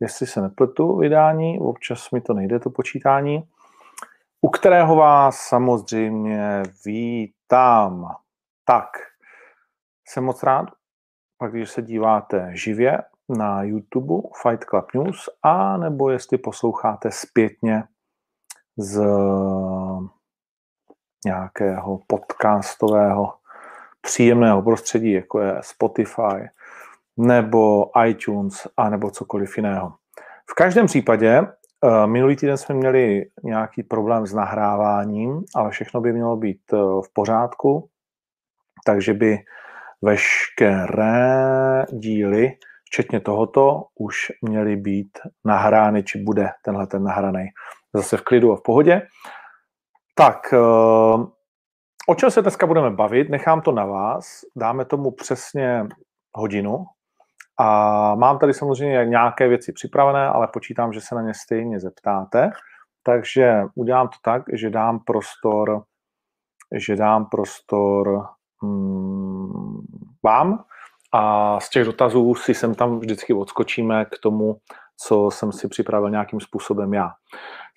Jestli se nepletu vydání, občas mi to nejde to počítání, u kterého vás samozřejmě vítám. Tak, jsem moc rád, pak když se díváte živě na YouTube Fight Club News, a nebo jestli posloucháte zpětně z nějakého podcastového příjemného prostředí, jako je Spotify nebo iTunes a nebo cokoliv jiného. V každém případě eh, minulý týden jsme měli nějaký problém s nahráváním, ale všechno by mělo být eh, v pořádku, takže by veškeré díly včetně tohoto, už měly být nahrány, či bude tenhle ten nahraný. Zase v klidu a v pohodě. Tak, eh, o čem se dneska budeme bavit, nechám to na vás, dáme tomu přesně hodinu a mám tady samozřejmě nějaké věci připravené, ale počítám, že se na ně stejně zeptáte, takže udělám to tak, že dám prostor, že dám prostor hmm, vám, a z těch dotazů si sem tam vždycky odskočíme k tomu, co jsem si připravil nějakým způsobem já.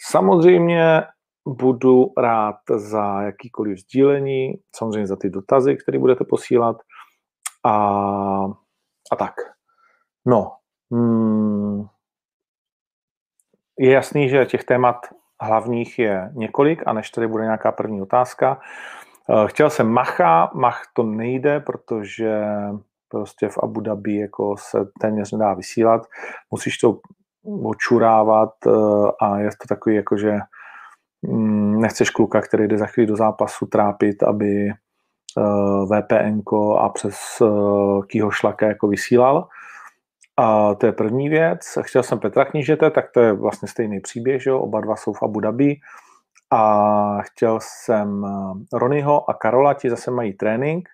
Samozřejmě budu rád za jakýkoliv sdílení, samozřejmě za ty dotazy, které budete posílat a, a tak. No, hmm, je jasný, že těch témat hlavních je několik a než tady bude nějaká první otázka. Eh, chtěl jsem Macha, Mach to nejde, protože prostě v Abu Dhabi jako se téměř nedá vysílat. Musíš to očurávat eh, a je to takový jako, že mm, nechceš kluka, který jde za chvíli do zápasu trápit, aby eh, VPN a přes kýho šlaka jako vysílal. A to je první věc. Chtěl jsem Petra Knížete, tak to je vlastně stejný příběh, že jo? oba dva jsou v Abu Dhabi. A chtěl jsem Ronyho a Karola, ti zase mají trénink,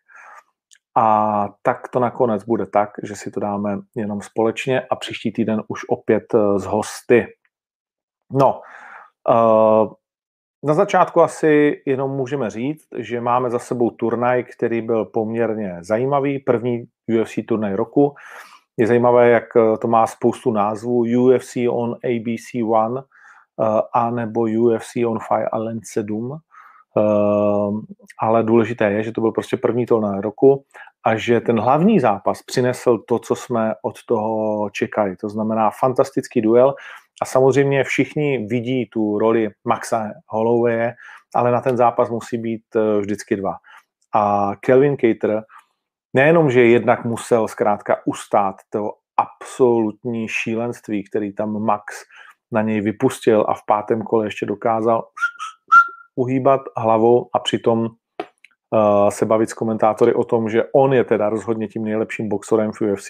a tak to nakonec bude tak, že si to dáme jenom společně a příští týden už opět eh, z hosty. No, eh, na začátku asi jenom můžeme říct, že máme za sebou turnaj, který byl poměrně zajímavý, první UFC turnaj roku. Je zajímavé, jak eh, to má spoustu názvů. UFC on ABC One a nebo UFC on Fire Island 7 Ehm, ale důležité je, že to byl prostě první turnaj roku a že ten hlavní zápas přinesl to, co jsme od toho čekali. To znamená fantastický duel a samozřejmě všichni vidí tu roli Maxa Holloway, ale na ten zápas musí být eh, vždycky dva. A Kelvin Cater nejenom, že jednak musel zkrátka ustát to absolutní šílenství, který tam Max na něj vypustil a v pátém kole ještě dokázal uhýbat hlavou a přitom uh, se bavit s komentátory o tom, že on je teda rozhodně tím nejlepším boxerem v UFC.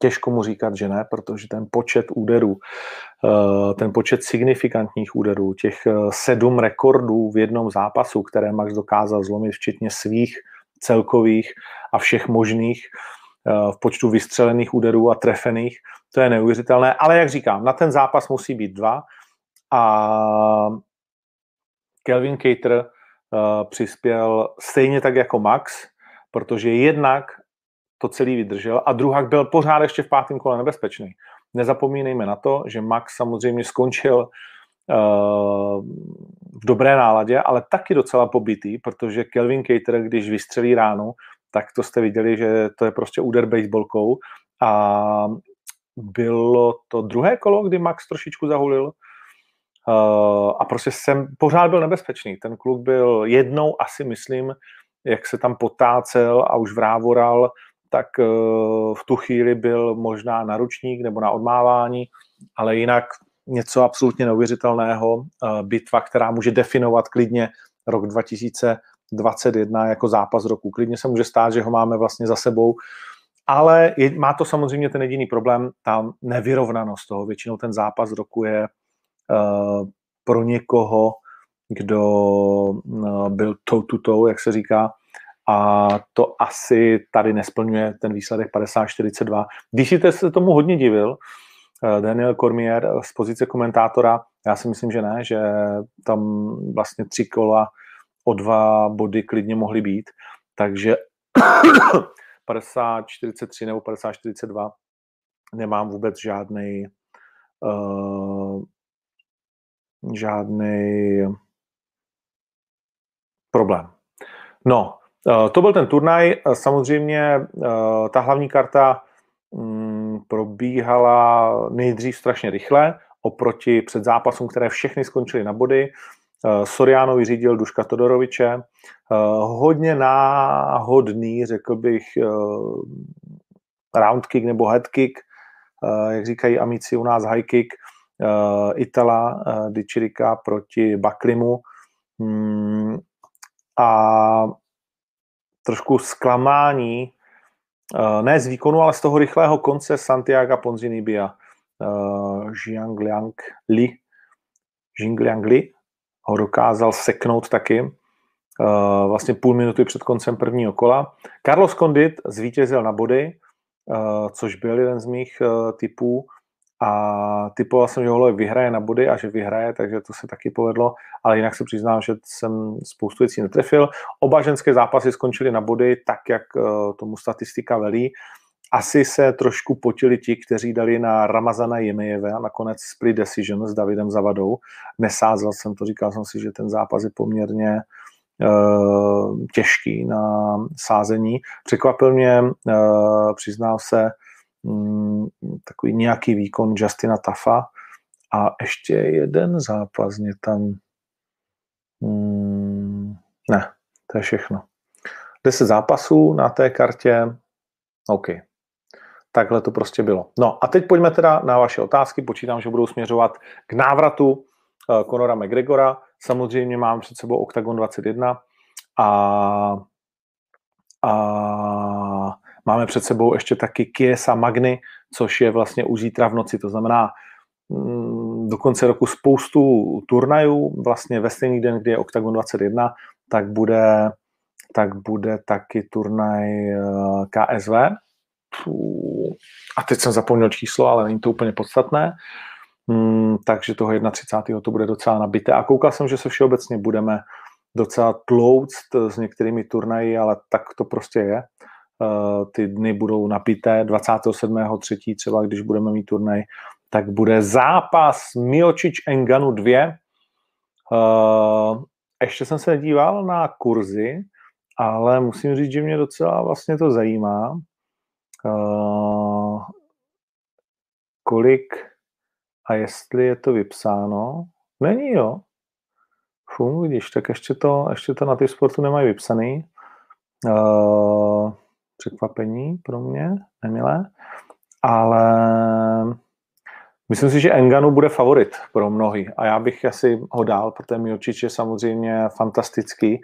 Těžko mu říkat, že ne, protože ten počet úderů, uh, ten počet signifikantních úderů, těch uh, sedm rekordů v jednom zápasu, které Max dokázal zlomit, včetně svých celkových a všech možných v počtu vystřelených úderů a trefených, to je neuvěřitelné, ale jak říkám, na ten zápas musí být dva a Kelvin Cater uh, přispěl stejně tak jako Max, protože jednak to celý vydržel a druhak byl pořád ještě v pátém kole nebezpečný. Nezapomínejme na to, že Max samozřejmě skončil v dobré náladě, ale taky docela pobytý, protože Kelvin Cater, když vystřelí ránu, tak to jste viděli, že to je prostě úder baseballkou a bylo to druhé kolo, kdy Max trošičku zahulil, Uh, a prostě jsem pořád byl nebezpečný. Ten kluk byl jednou asi, myslím, jak se tam potácel a už vrávoral, tak uh, v tu chvíli byl možná naručník nebo na odmávání, ale jinak něco absolutně neuvěřitelného. Uh, bitva, která může definovat klidně rok 2021 jako zápas roku. Klidně se může stát, že ho máme vlastně za sebou ale je, má to samozřejmě ten jediný problém, ta nevyrovnanost toho. Většinou ten zápas roku je uh, pro někoho, kdo uh, byl toe to toe, jak se říká, a to asi tady nesplňuje ten výsledek 50-42. Když jste se tomu hodně divil, eh, Daniel Cormier z pozice komentátora, já si myslím, že ne, že tam vlastně tři kola o dva body klidně mohly být, takže 50-43 nebo 50-42 nemám vůbec žádný uh, žádný problém. No, to byl ten turnaj. Samozřejmě ta hlavní karta um, probíhala nejdřív strašně rychle oproti před zápasům, které všechny skončily na body. Eh, Soriano vyřídil Duška Todoroviče. Eh, hodně náhodný, řekl bych, eh, round kick nebo head kick, jak říkají amici u nás high kick, Itala Dichirika proti Baklimu. Hmm, a trošku zklamání, ne z výkonu, ale z toho rychlého konce Santiago Ponzinibia, Jiang Li, Jingliang Li, ho dokázal seknout taky uh, vlastně půl minuty před koncem prvního kola. Carlos Condit zvítězil na body, což byl jeden z mých typů a typoval jsem, že Holoj vyhraje na body a že vyhraje, takže to se taky povedlo, ale jinak se přiznám, že jsem spoustu věcí netrefil. Oba ženské zápasy skončily na body tak, jak tomu statistika velí asi se trošku potili ti, kteří dali na Ramazana Jemejeve a nakonec split decision s Davidem Zavadou. Nesázel jsem to, říkal jsem si, že ten zápas je poměrně uh, těžký na sázení. Překvapil mě, uh, přiznal se, takový nějaký výkon Justina Tafa a ještě jeden zápas mě tam um, ne, to je všechno. Deset zápasů na té kartě, OK, Takhle to prostě bylo. No a teď pojďme teda na vaše otázky. Počítám, že budou směřovat k návratu uh, Conora McGregora. Samozřejmě mám před sebou Octagon 21 a, a máme před sebou ještě taky Kiesa Magny, což je vlastně už zítra v noci. To znamená mm, do konce roku spoustu turnajů, vlastně ve stejný den, kdy je Octagon 21, tak bude, tak bude taky turnaj eh, KSV, a teď jsem zapomněl číslo, ale není to úplně podstatné, hmm, takže toho 31. to bude docela nabité. A koukal jsem, že se všeobecně budeme docela tlouct s některými turnaji, ale tak to prostě je. Uh, ty dny budou napité. 27.3. třeba, když budeme mít turnaj, tak bude zápas Miočič Enganu 2. Uh, ještě jsem se nedíval na kurzy, ale musím říct, že mě docela vlastně to zajímá. Uh, kolik a jestli je to vypsáno. Není, jo. Fum, vidíš, tak ještě to, ještě to na ty sportu nemají vypsaný. Uh, překvapení pro mě, nemilé. Ale myslím si, že Enganu bude favorit pro mnohy a já bych asi ho dal, protože Miočič je samozřejmě fantastický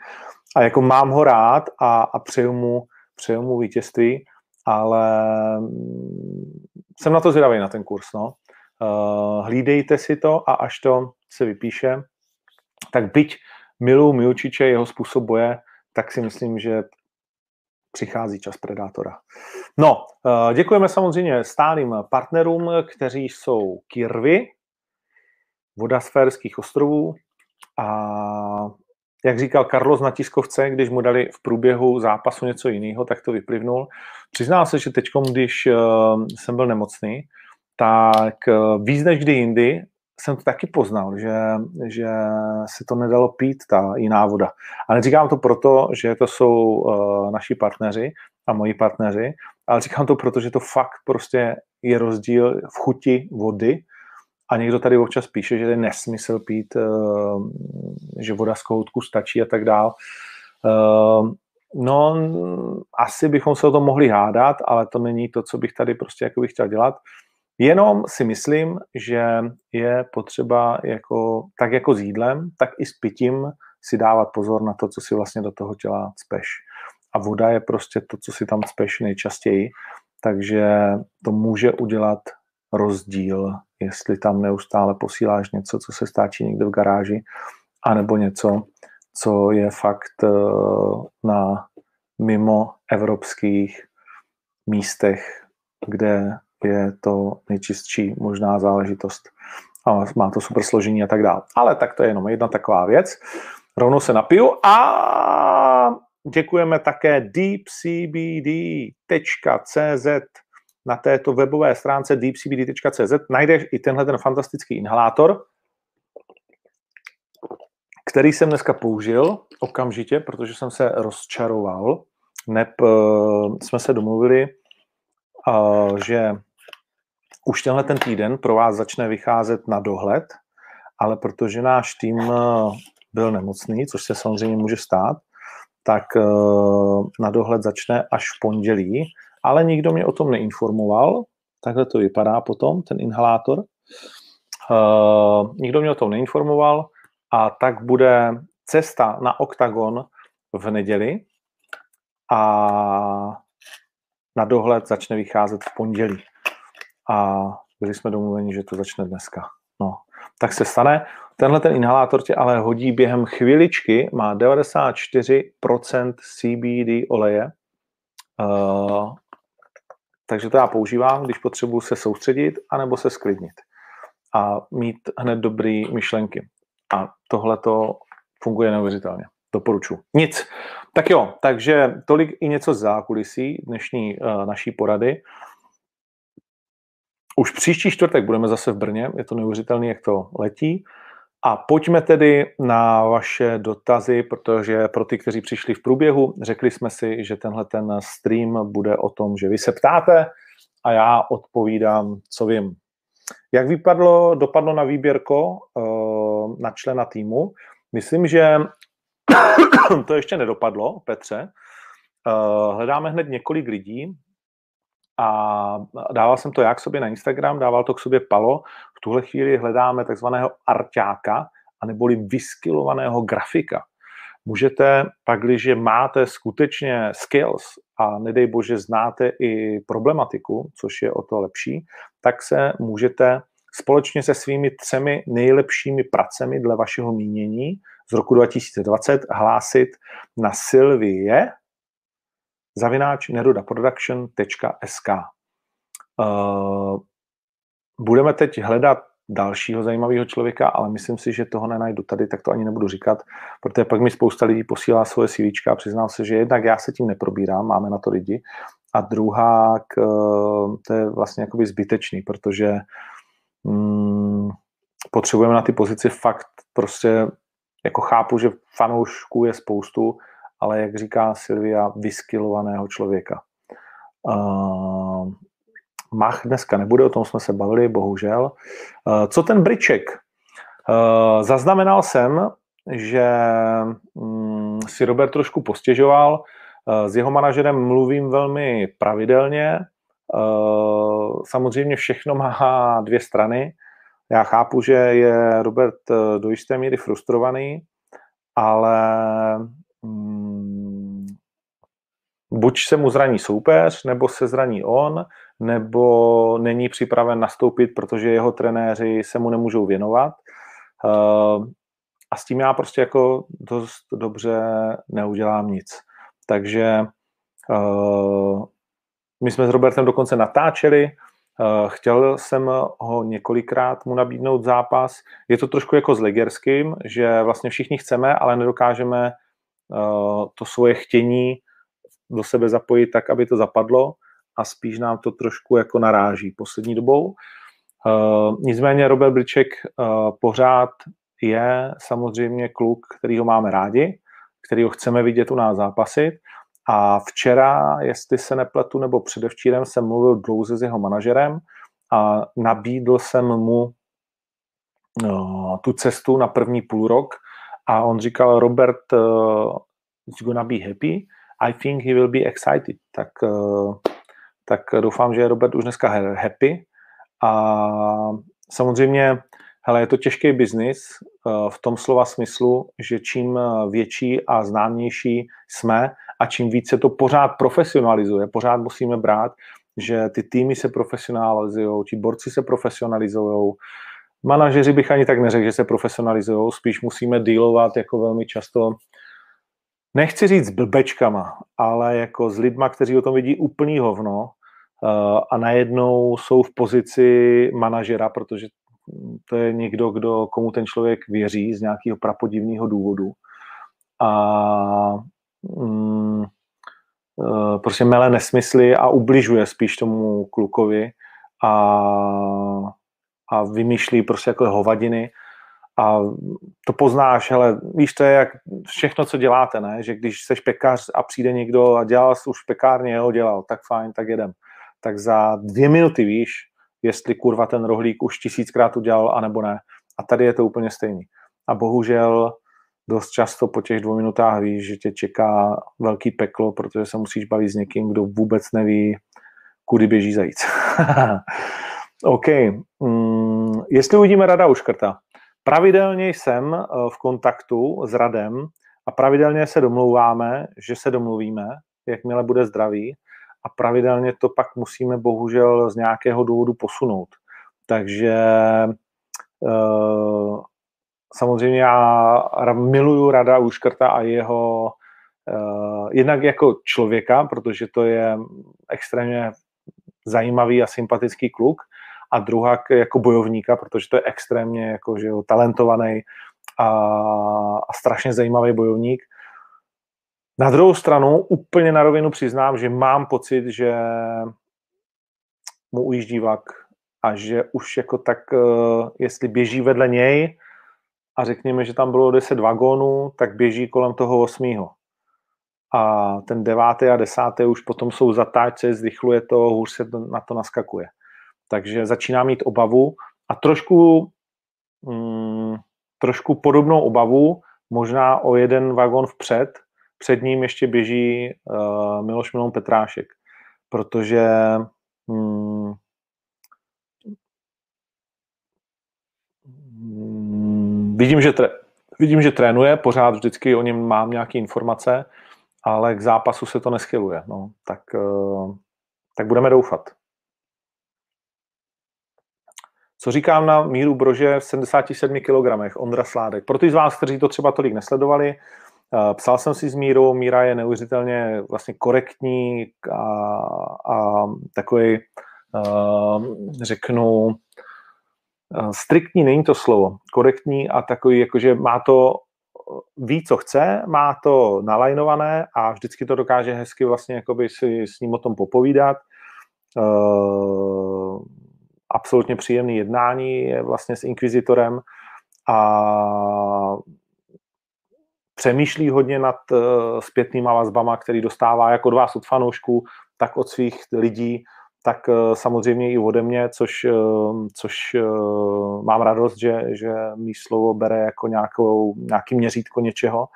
a jako mám ho rád a, a přeju mu, přeju mu vítězství, ale jsem na to zvědavý, na ten kurz. No. Uh, hlídejte si to a až to se vypíše, tak byť miluju Miučiče, jeho způsob boje, tak si myslím, že přichází čas Predátora. No, uh, děkujeme samozřejmě stálým partnerům, kteří jsou Kirvy, voda Sférských ostrovů a jak říkal Carlos na tiskovce, když mu dali v průběhu zápasu něco jiného, tak to vyplivnul. Přiznal se, že teď, když uh, jsem byl nemocný, tak uh, víc než kdy jindy jsem to taky poznal, že, že se to nedalo pít, ta jiná voda. A neříkám to proto, že to jsou uh, naši partneři a moji partneři, ale říkám to proto, že to fakt prostě je rozdíl v chuti vody a někdo tady občas píše, že je nesmysl pít, že voda z kohoutku stačí a tak dál. No, asi bychom se o tom mohli hádat, ale to není to, co bych tady prostě jako bych chtěl dělat. Jenom si myslím, že je potřeba jako, tak jako s jídlem, tak i s pitím si dávat pozor na to, co si vlastně do toho těla cpeš. A voda je prostě to, co si tam cpeš nejčastěji. takže to může udělat rozdíl, jestli tam neustále posíláš něco, co se stáčí někde v garáži, anebo něco, co je fakt eh, na mimo evropských místech, kde je to nejčistší možná záležitost. A má to super složení a tak dále. Ale tak to je jenom jedna taková věc. Rovnou se napiju a děkujeme také deepcbd.cz na této webové stránce deepcbd.cz najdeš i tenhle ten fantastický inhalátor, který jsem dneska použil okamžitě, protože jsem se rozčaroval. Neb uh, jsme se domluvili, uh, že už tenhle ten týden pro vás začne vycházet na dohled, ale protože náš tým uh, byl nemocný, což se samozřejmě může stát, tak na dohled začne až v pondělí, ale nikdo mě o tom neinformoval. Takhle to vypadá potom, ten inhalátor. Nikdo mě o tom neinformoval a tak bude cesta na OKTAGON v neděli a na dohled začne vycházet v pondělí. A byli jsme domluveni, že to začne dneska. No, tak se stane. Tenhle ten inhalátor tě ale hodí během chviličky, má 94% CBD oleje, uh, takže to já používám, když potřebuji se soustředit anebo se sklidnit a mít hned dobrý myšlenky. A tohle to funguje neuvěřitelně. Doporučuji. Nic. Tak jo, takže tolik i něco z zákulisí dnešní uh, naší porady. Už příští čtvrtek budeme zase v Brně, je to neuvěřitelné, jak to letí. A pojďme tedy na vaše dotazy, protože pro ty, kteří přišli v průběhu, řekli jsme si, že tenhle ten stream bude o tom, že vy se ptáte a já odpovídám, co vím. Jak vypadlo, dopadlo na výběrko uh, na člena týmu? Myslím, že to ještě nedopadlo, Petře. Uh, hledáme hned několik lidí a dával jsem to jak sobě na Instagram, dával to k sobě Palo. V tuhle chvíli hledáme takzvaného arťáka, aneboli vyskilovaného grafika. Můžete, pak, když máte skutečně skills a nedej bože znáte i problematiku, což je o to lepší, tak se můžete společně se svými třemi nejlepšími pracemi dle vašeho mínění z roku 2020 hlásit na Sylvie zavináč nerodaproduction.sk. Uh, budeme teď hledat dalšího zajímavého člověka, ale myslím si, že toho nenajdu tady, tak to ani nebudu říkat, protože pak mi spousta lidí posílá svoje CV a přiznám se, že jednak já se tím neprobírám, máme na to lidi, a druhá, k, to je vlastně jakoby zbytečný, protože mm, potřebujeme na ty pozici fakt prostě, jako chápu, že fanoušků je spoustu, ale jak říká Silvia, vyskilovaného člověka. Uh, Mach dneska nebude, o tom jsme se bavili, bohužel. Uh, co ten Briček? Uh, zaznamenal jsem, že um, si Robert trošku postěžoval. Uh, s jeho manažerem mluvím velmi pravidelně. Uh, samozřejmě všechno má dvě strany. Já chápu, že je Robert do jisté míry frustrovaný, ale Hmm, buď se mu zraní soupeř, nebo se zraní on, nebo není připraven nastoupit, protože jeho trenéři se mu nemůžou věnovat. Uh, a s tím já prostě jako dost dobře neudělám nic. Takže uh, my jsme s Robertem dokonce natáčeli, uh, chtěl jsem ho několikrát mu nabídnout zápas. Je to trošku jako s Legerským, že vlastně všichni chceme, ale nedokážeme to svoje chtění do sebe zapojit tak, aby to zapadlo a spíš nám to trošku jako naráží poslední dobou. Uh, nicméně Robert Briček uh, pořád je samozřejmě kluk, který ho máme rádi, který ho chceme vidět u nás zápasit. A včera, jestli se nepletu, nebo předevčírem jsem mluvil dlouze s jeho manažerem a nabídl jsem mu tu cestu na první půl rok, a on říkal, Robert uh, is gonna be happy, I think he will be excited. Tak, uh, tak doufám, že je Robert už dneska happy. A samozřejmě, hele, je to těžký biznis uh, v tom slova smyslu, že čím větší a známější jsme a čím více to pořád profesionalizuje, pořád musíme brát, že ty týmy se profesionalizují, ti borci se profesionalizují, manažeři bych ani tak neřekl, že se profesionalizují, spíš musíme dealovat jako velmi často, nechci říct s blbečkama, ale jako s lidma, kteří o tom vidí úplný hovno uh, a najednou jsou v pozici manažera, protože to je někdo, kdo, komu ten člověk věří z nějakého prapodivného důvodu. A mm, uh, prostě mele nesmysly a ubližuje spíš tomu klukovi a, a vymýšlí prostě jako hovadiny a to poznáš, ale víš, to je jak všechno, co děláte, ne? že když seš pekař a přijde někdo a dělal už v pekárně, jo, dělal, tak fajn, tak jedem. Tak za dvě minuty víš, jestli kurva ten rohlík už tisíckrát udělal, anebo ne. A tady je to úplně stejný. A bohužel dost často po těch dvou minutách víš, že tě čeká velký peklo, protože se musíš bavit s někým, kdo vůbec neví, kudy běží zajíc. OK. Mm, jestli uvidíme Rada Uškrta, Pravidelně jsem eh, v kontaktu s Radem a pravidelně se domlouváme, že se domluvíme, jakmile bude zdravý a pravidelně to pak musíme bohužel z nějakého důvodu posunout. Takže uh, samozřejmě já miluju Rada Uškrta a jeho uh, jednak jako člověka, protože to je extrémně zajímavý a sympatický kluk, a druhá jako bojovníka, protože to je extrémně jako, že jo, talentovaný a, a strašně zajímavý bojovník. Na druhou stranu úplně na rovinu přiznám, že mám pocit, že mu ujíždí vlak a že už jako tak, eh, jestli běží vedle něj a řekněme, že tam bylo 10 vagónů, tak běží kolem toho osmého. A ten devátý a desátý už potom jsou zatáčce, zrychluje to, hůř se na to naskakuje. Takže začíná mít obavu a trošku, mm, trošku podobnou obavu, možná o jeden vagon vpřed, před ním ještě běží uh, Miloš Milon Petrášek, protože mm, mm, vidím, že tre, vidím, že trénuje, pořád vždycky o něm mám nějaké informace, ale k zápasu se to neschyluje. No, tak, uh, tak budeme doufat. Co říkám na míru brože v 77 kg, Ondra Sládek. Pro ty z vás, kteří to třeba tolik nesledovali, eh, psal jsem si s mírou, míra je neuvěřitelně vlastně korektní a, a takový, uh, řeknu, uh, striktní není to slovo, korektní a takový, jakože má to, ví, co chce, má to nalajnované a vždycky to dokáže hezky vlastně jakoby si s ním o tom popovídat. Uh, absolutně příjemný jednání je vlastně s inkvizitorem a přemýšlí hodně nad uh, zpětnýma vazbama, který dostává jak od vás, od fanoušků, tak od svých lidí, tak uh, samozřejmě i ode mě, což, uh, což mám radost, že, že mý slovo bere jako nějakou, nějaký měřítko něčeho.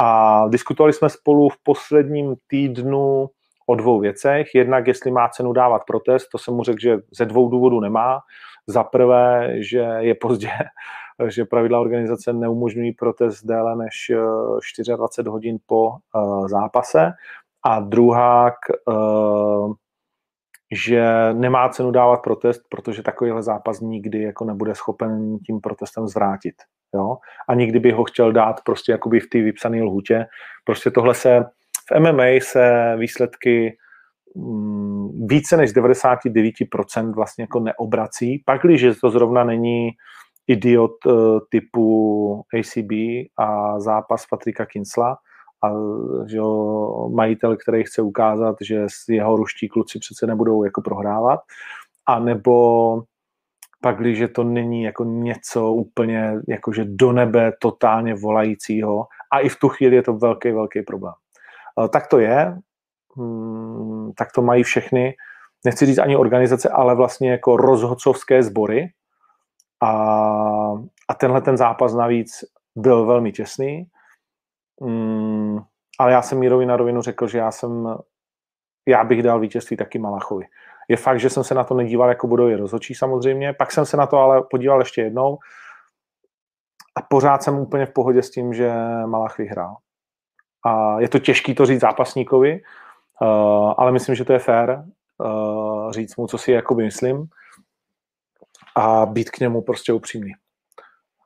A diskutovali jsme spolu v posledním týdnu o dvou věcech. Jednak, jestli má cenu dávat protest, to jsem mu řekl, že ze dvou důvodů nemá. Za prvé, že je pozdě, že pravidla organizace neumožňují protest déle než 24 eh, hodin po uh, zápase. A druhá, uh, že nemá cenu dávat protest, protože takovýhle zápas nikdy jako nebude schopen tím protestem zvrátit. Jo? A nikdy by ho chtěl dát prostě jakoby v té vypsané lhutě. Prostě tohle se v MMA se výsledky mm, více než 99% vlastně jako neobrací, pak když to zrovna není idiot eh, typu ACB a zápas Patrika Kinsla, a že majitel, který chce ukázat, že jeho ruští kluci přece nebudou jako prohrávat, a nebo pak, když to není jako něco úplně jakože do nebe totálně volajícího a i v tu chvíli je to velký, velký problém. Eh, tak to je, hmm, tak to mají všechny, nechci říct ani organizace, ale vlastně jako rozhodcovské sbory. A, a tenhle ten zápas navíc byl velmi těsný. Hmm, ale já jsem Mírovi na rovinu řekl, že já jsem, já bych dal vítězství taky Malachovi. Je fakt, že jsem se na to nedíval jako budově rozhodčí samozřejmě, pak jsem se na to ale podíval ještě jednou a pořád jsem úplně v pohodě s tím, že Malach vyhrál a je to těžké to říct zápasníkovi, uh, ale myslím, že to je fér uh, říct mu, co si jakoby myslím a být k němu prostě upřímný.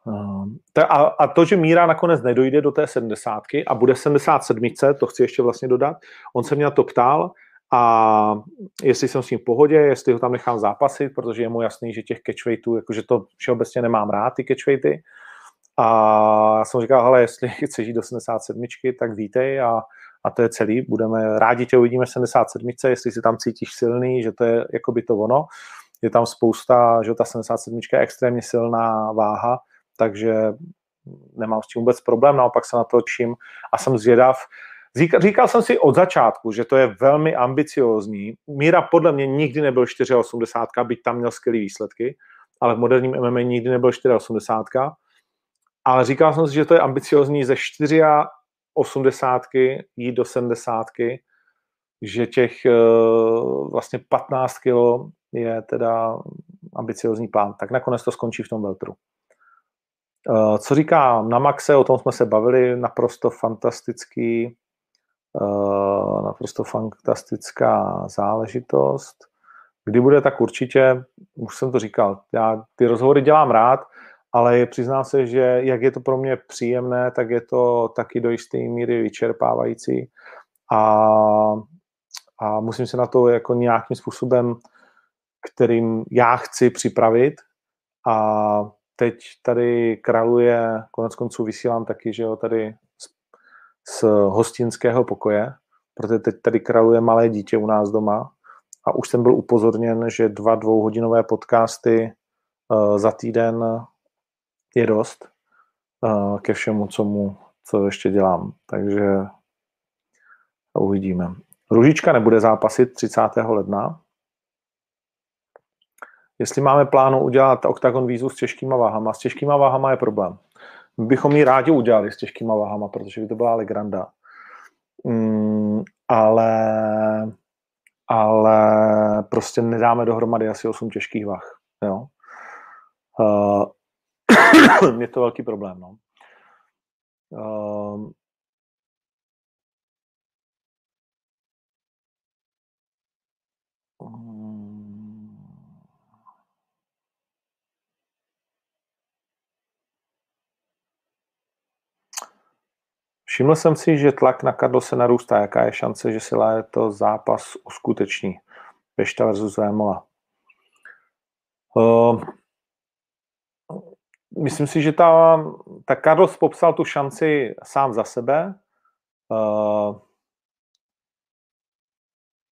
Uh, a, a to, že Míra nakonec nedojde do té sedmdesátky a bude 77, to chci ještě vlastně dodat, on se mě na to ptal a jestli jsem s ním v pohodě, jestli ho tam nechám zápasit, protože je mu jasný, že těch catchweightů, jakože to všeobecně nemám rád, ty catchweighty. A já jsem říkal, ale jestli chceš jít do 77, tak vítej a, a to je celý. Budeme rádi tě uvidíme 77, jestli si tam cítíš silný, že to je jako by to ono. Je tam spousta, že ta 77 je extrémně silná váha, takže nemám s tím vůbec problém, naopak se na to čím a jsem zvědav, Říkal, říkal jsem si od začátku, že to je velmi ambiciózní. Míra podle mě nikdy nebyl 4,80, byť tam měl skvělé výsledky, ale v moderním MMA nikdy nebyl 4,80. Ale říkal jsem si, že to je ambiciozní ze 4,80 jít do 70, že těch uh, vlastně 15 kilo je teda ambiciozní plán. Tak nakonec to skončí v tom veltru. Uh, co říká na Maxe, o tom jsme se bavili, naprosto fantastický Eh, naprosto fantastická záležitost. Kdy bude, tak určitě, už jsem to říkal, já ty rozhovory dělám rád, ale přiznám se, že jak je to pro mě příjemné, tak je to taky do jisté míry vyčerpávající. A, a musím se na to jako nějakým způsobem, kterým já chci připravit. A teď tady kraluje, konec konců vysílám taky, že jo, tady z hostinského pokoje, protože teď tady kraluje malé dítě u nás doma. A už jsem byl upozorněn, že dva dvouhodinové podcasty uh, za týden je dost ke všemu, co, mu, co ještě dělám. Takže uvidíme. Ružička nebude zápasit 30. ledna. Jestli máme plánu udělat Octagon výzvu s těžkýma váhama, s těžkýma váhama je problém bychom ji rádi udělali s těžkýma váhama, protože by to byla Legranda. Mm, ale, ale prostě nedáme dohromady asi 8 těžkých váh. Jo? Uh, je to velký problém. No. Uh, Všiml jsem si, že tlak na se narůstá. Jaká je šance, že se to zápas uskuteční? Pešta versus Vémola. Uh, myslím si, že ta, ta Carlos popsal tu šanci sám za sebe. Uh,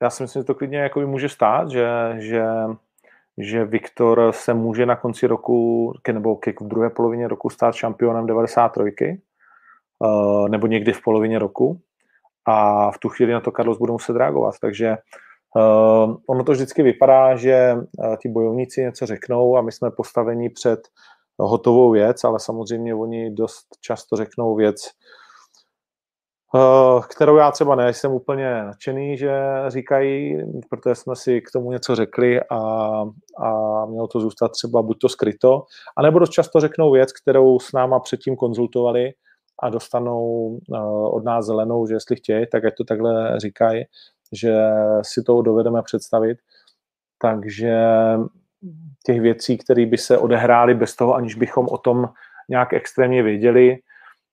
já si myslím, že to klidně jako může stát, že, že, že Viktor se může na konci roku, nebo v druhé polovině roku stát šampionem 93. Eh, nebo někdy v polovině roku a v tu chvíli na to Carlos bude muset reagovat. Takže uh, ono to vždycky vypadá, že uh, ti bojovníci něco řeknou a my jsme postaveni před hotovou věc, ale samozřejmě oni dost často řeknou věc, uh, kterou já třeba nejsem úplně nadšený, že říkají, protože jsme si k tomu něco řekli a, a mělo to zůstat třeba buď to skryto, anebo dost často řeknou věc, kterou s náma předtím konzultovali a dostanou eh, od nás zelenou, že jestli chtějí, tak ať to takhle říkají, že si to dovedeme představit. Takže těch věcí, které by se odehrály bez toho, aniž bychom o tom nějak extrémně věděli,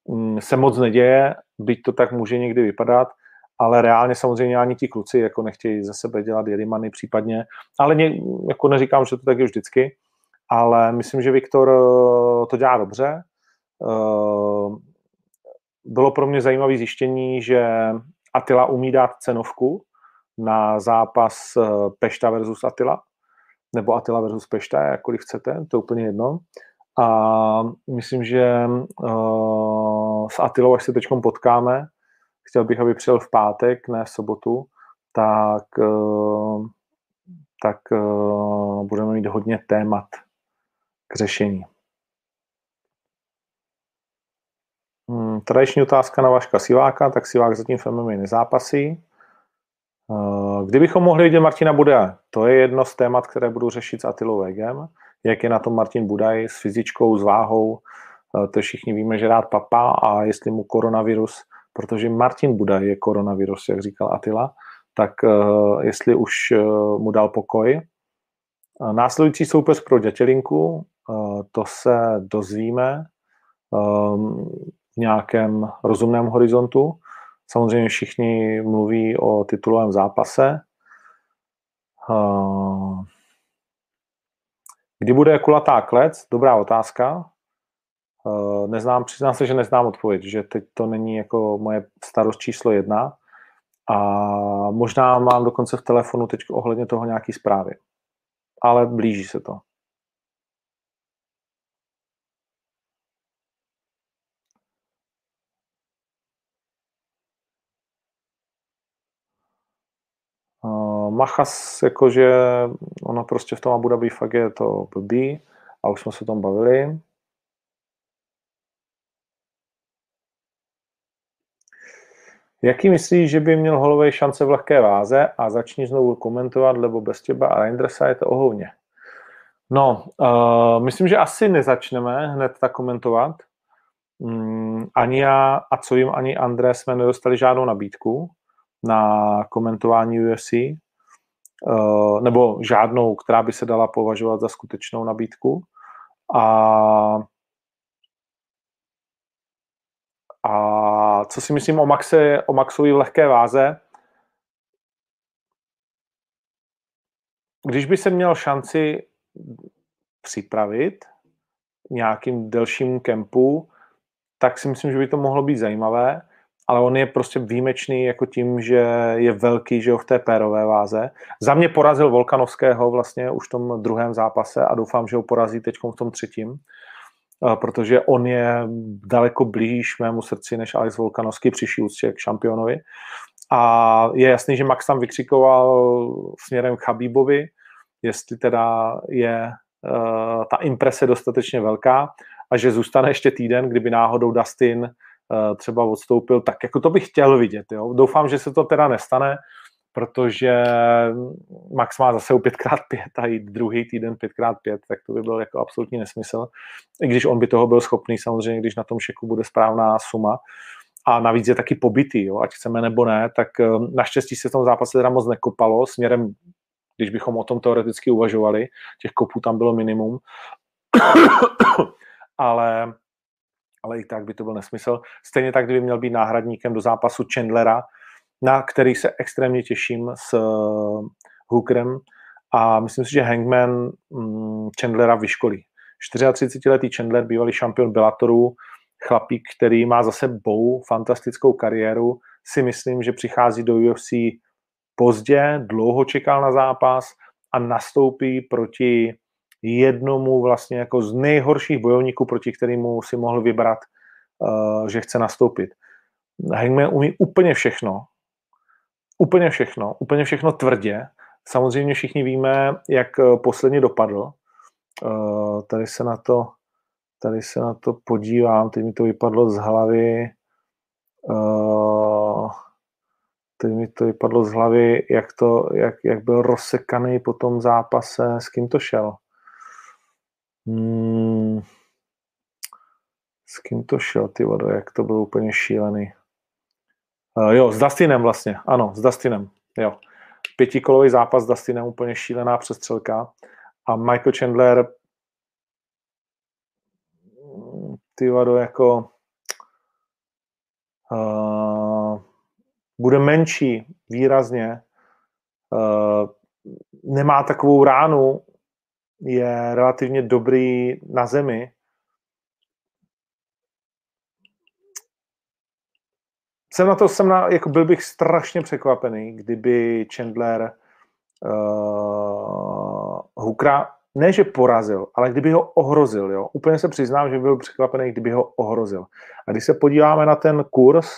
mm, se moc neděje, byť to tak může někdy vypadat, ale reálně samozřejmě ani ti kluci jako nechtějí ze sebe dělat jelimany případně, ale ně, jako neříkám, že to tak je vždycky, ale myslím, že Viktor eh, to dělá dobře. Eh, bylo pro mě zajímavé zjištění, že Atila umí dát cenovku na zápas eh, Pešta versus Atila, nebo Atila versus Pešta, jakkoliv chcete, to je úplně jedno. A myslím, že uh, s Atilou, až se teď potkáme, chtěl bych, aby přijel v pátek, ne v sobotu, tak, uh, tak uh, budeme mít hodně témat k řešení. Hmm, tradiční otázka na Vaška Siváka, tak Sivák zatím v MMA nezápasí. Uh, kdybychom mohli vidět Martina Budaje, to je jedno z témat, které budu řešit s Atilou Vegem, jak je na tom Martin Budaj s fyzičkou, s váhou, uh, to všichni víme, že rád papá a jestli mu koronavirus, protože Martin Budaj je koronavirus, jak říkal Atila, tak uh, jestli už mu dal pokoj. Následující soupeř pro Dětělinku, to se dozvíme v nějakém rozumném horizontu. Samozřejmě všichni mluví o titulovém zápase. Kdy bude kulatá klec? Dobrá otázka. Neznám, přiznám se, že neznám odpověď, že teď to není jako moje starost číslo jedna a možná mám dokonce v telefonu teď ohledně toho nějaký zprávy. Ale blíží se to. Machas, jakože ono prostě v tom Abu Dhabi fakt je to blbý a už jsme se o tom bavili. Jaký myslíš, že by měl Holovej šance v lehké váze a začni znovu komentovat, lebo bez těba a Reindersa je to ohovně. No, uh, myslím, že asi nezačneme hned tak komentovat. Um, ani já a co jim, ani André jsme nedostali žádnou nabídku na komentování UFC, nebo žádnou, která by se dala považovat za skutečnou nabídku. A a co si myslím o, Maxe, o Maxovi v lehké váze? Když by se měl šanci připravit nějakým delším kempu, tak si myslím, že by to mohlo být zajímavé, ale on je prostě výjimečný jako tím, že je velký, že jo, v té pérové váze. Za mě porazil Volkanovského vlastně už v tom druhém zápase a doufám, že ho porazí teď v tom třetím protože on je daleko blíž mému srdci než Alex Volkanovský přišel úctě k šampionovi. A je jasný, že Max tam vykřikoval směrem k Chabibovi, jestli teda je uh, ta imprese dostatečně velká a že zůstane ještě týden, kdyby náhodou Dustin třeba odstoupil, tak jako to bych chtěl vidět. Jo. Doufám, že se to teda nestane, protože Max má zase 5x5 a jít druhý týden 5x5, tak to by byl jako absolutní nesmysl. I když on by toho byl schopný, samozřejmě, když na tom šeku bude správná suma. A navíc je taky pobytý, jo, ať chceme nebo ne, tak eh, naštěstí se v tom zápase teda moc nekopalo směrem, když bychom o tom teoreticky uvažovali, těch kopů tam bylo minimum, ale, ale i tak by to byl nesmysl. Stejně tak, kdyby měl být náhradníkem do zápasu Chandlera, na který se extrémně těším s uh, Hookerem a myslím si, že Hangman um, Chandlera vyškolí. 34-letý Chandler, bývalý šampion Bellatoru, chlapík, který má za sebou fantastickou kariéru, si myslím, že přichází do UFC pozdě, dlouho čekal na zápas a nastoupí proti jednomu vlastně jako z nejhorších bojovníků, proti kterému si mohl vybrat, uh, že chce nastoupit. Hangman umí úplně všechno, úplně všechno, úplně všechno tvrdě. Samozřejmě všichni víme, jak eh, posledně dopadl. Eh, tady se na to, tady se na to podívám, teď mi to vypadlo z hlavy. Eh, teď mi to vypadlo z hlavy, jak, to, jak, jak byl rozsekaný po tom zápase, s kým to šel. Hmm. S kým to šel, ty vodo, jak to bylo úplně šílený. Uh, jo, s Dustinem vlastně, ano, s Dustinem, jo. Pětikolový zápas s Dustinem, úplně šílená přestřelka. A Michael Chandler, ty vado, jako uh, bude menší výrazně, uh, nemá takovou ránu, je relativně dobrý na zemi, jsem na to, jsem na, jako byl bych strašně překvapený, kdyby Chandler uh, Hookera ne, že porazil, ale kdyby ho ohrozil. Jo? Úplně se přiznám, že byl překvapený, kdyby ho ohrozil. A když se podíváme na ten kurz,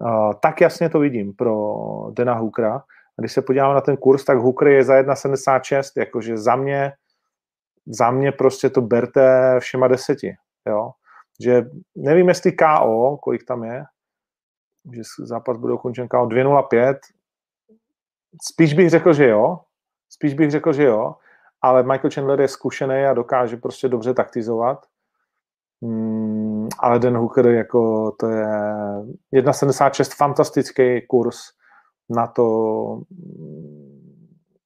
uh, tak jasně to vidím pro Dena Hookera. A když se podíváme na ten kurz, tak Hooker je za 1,76, jakože za mě, za mě prostě to berte všema deseti. Jo? Že nevím, jestli KO, kolik tam je, že zápas bude ukončen KO 2.05. Spíš bych řekl, že jo. Spíš bych řekl, že jo. Ale Michael Chandler je zkušený a dokáže prostě dobře taktizovat. Hmm, ale Den Hooker jako to je 1,76 fantastický kurz na to,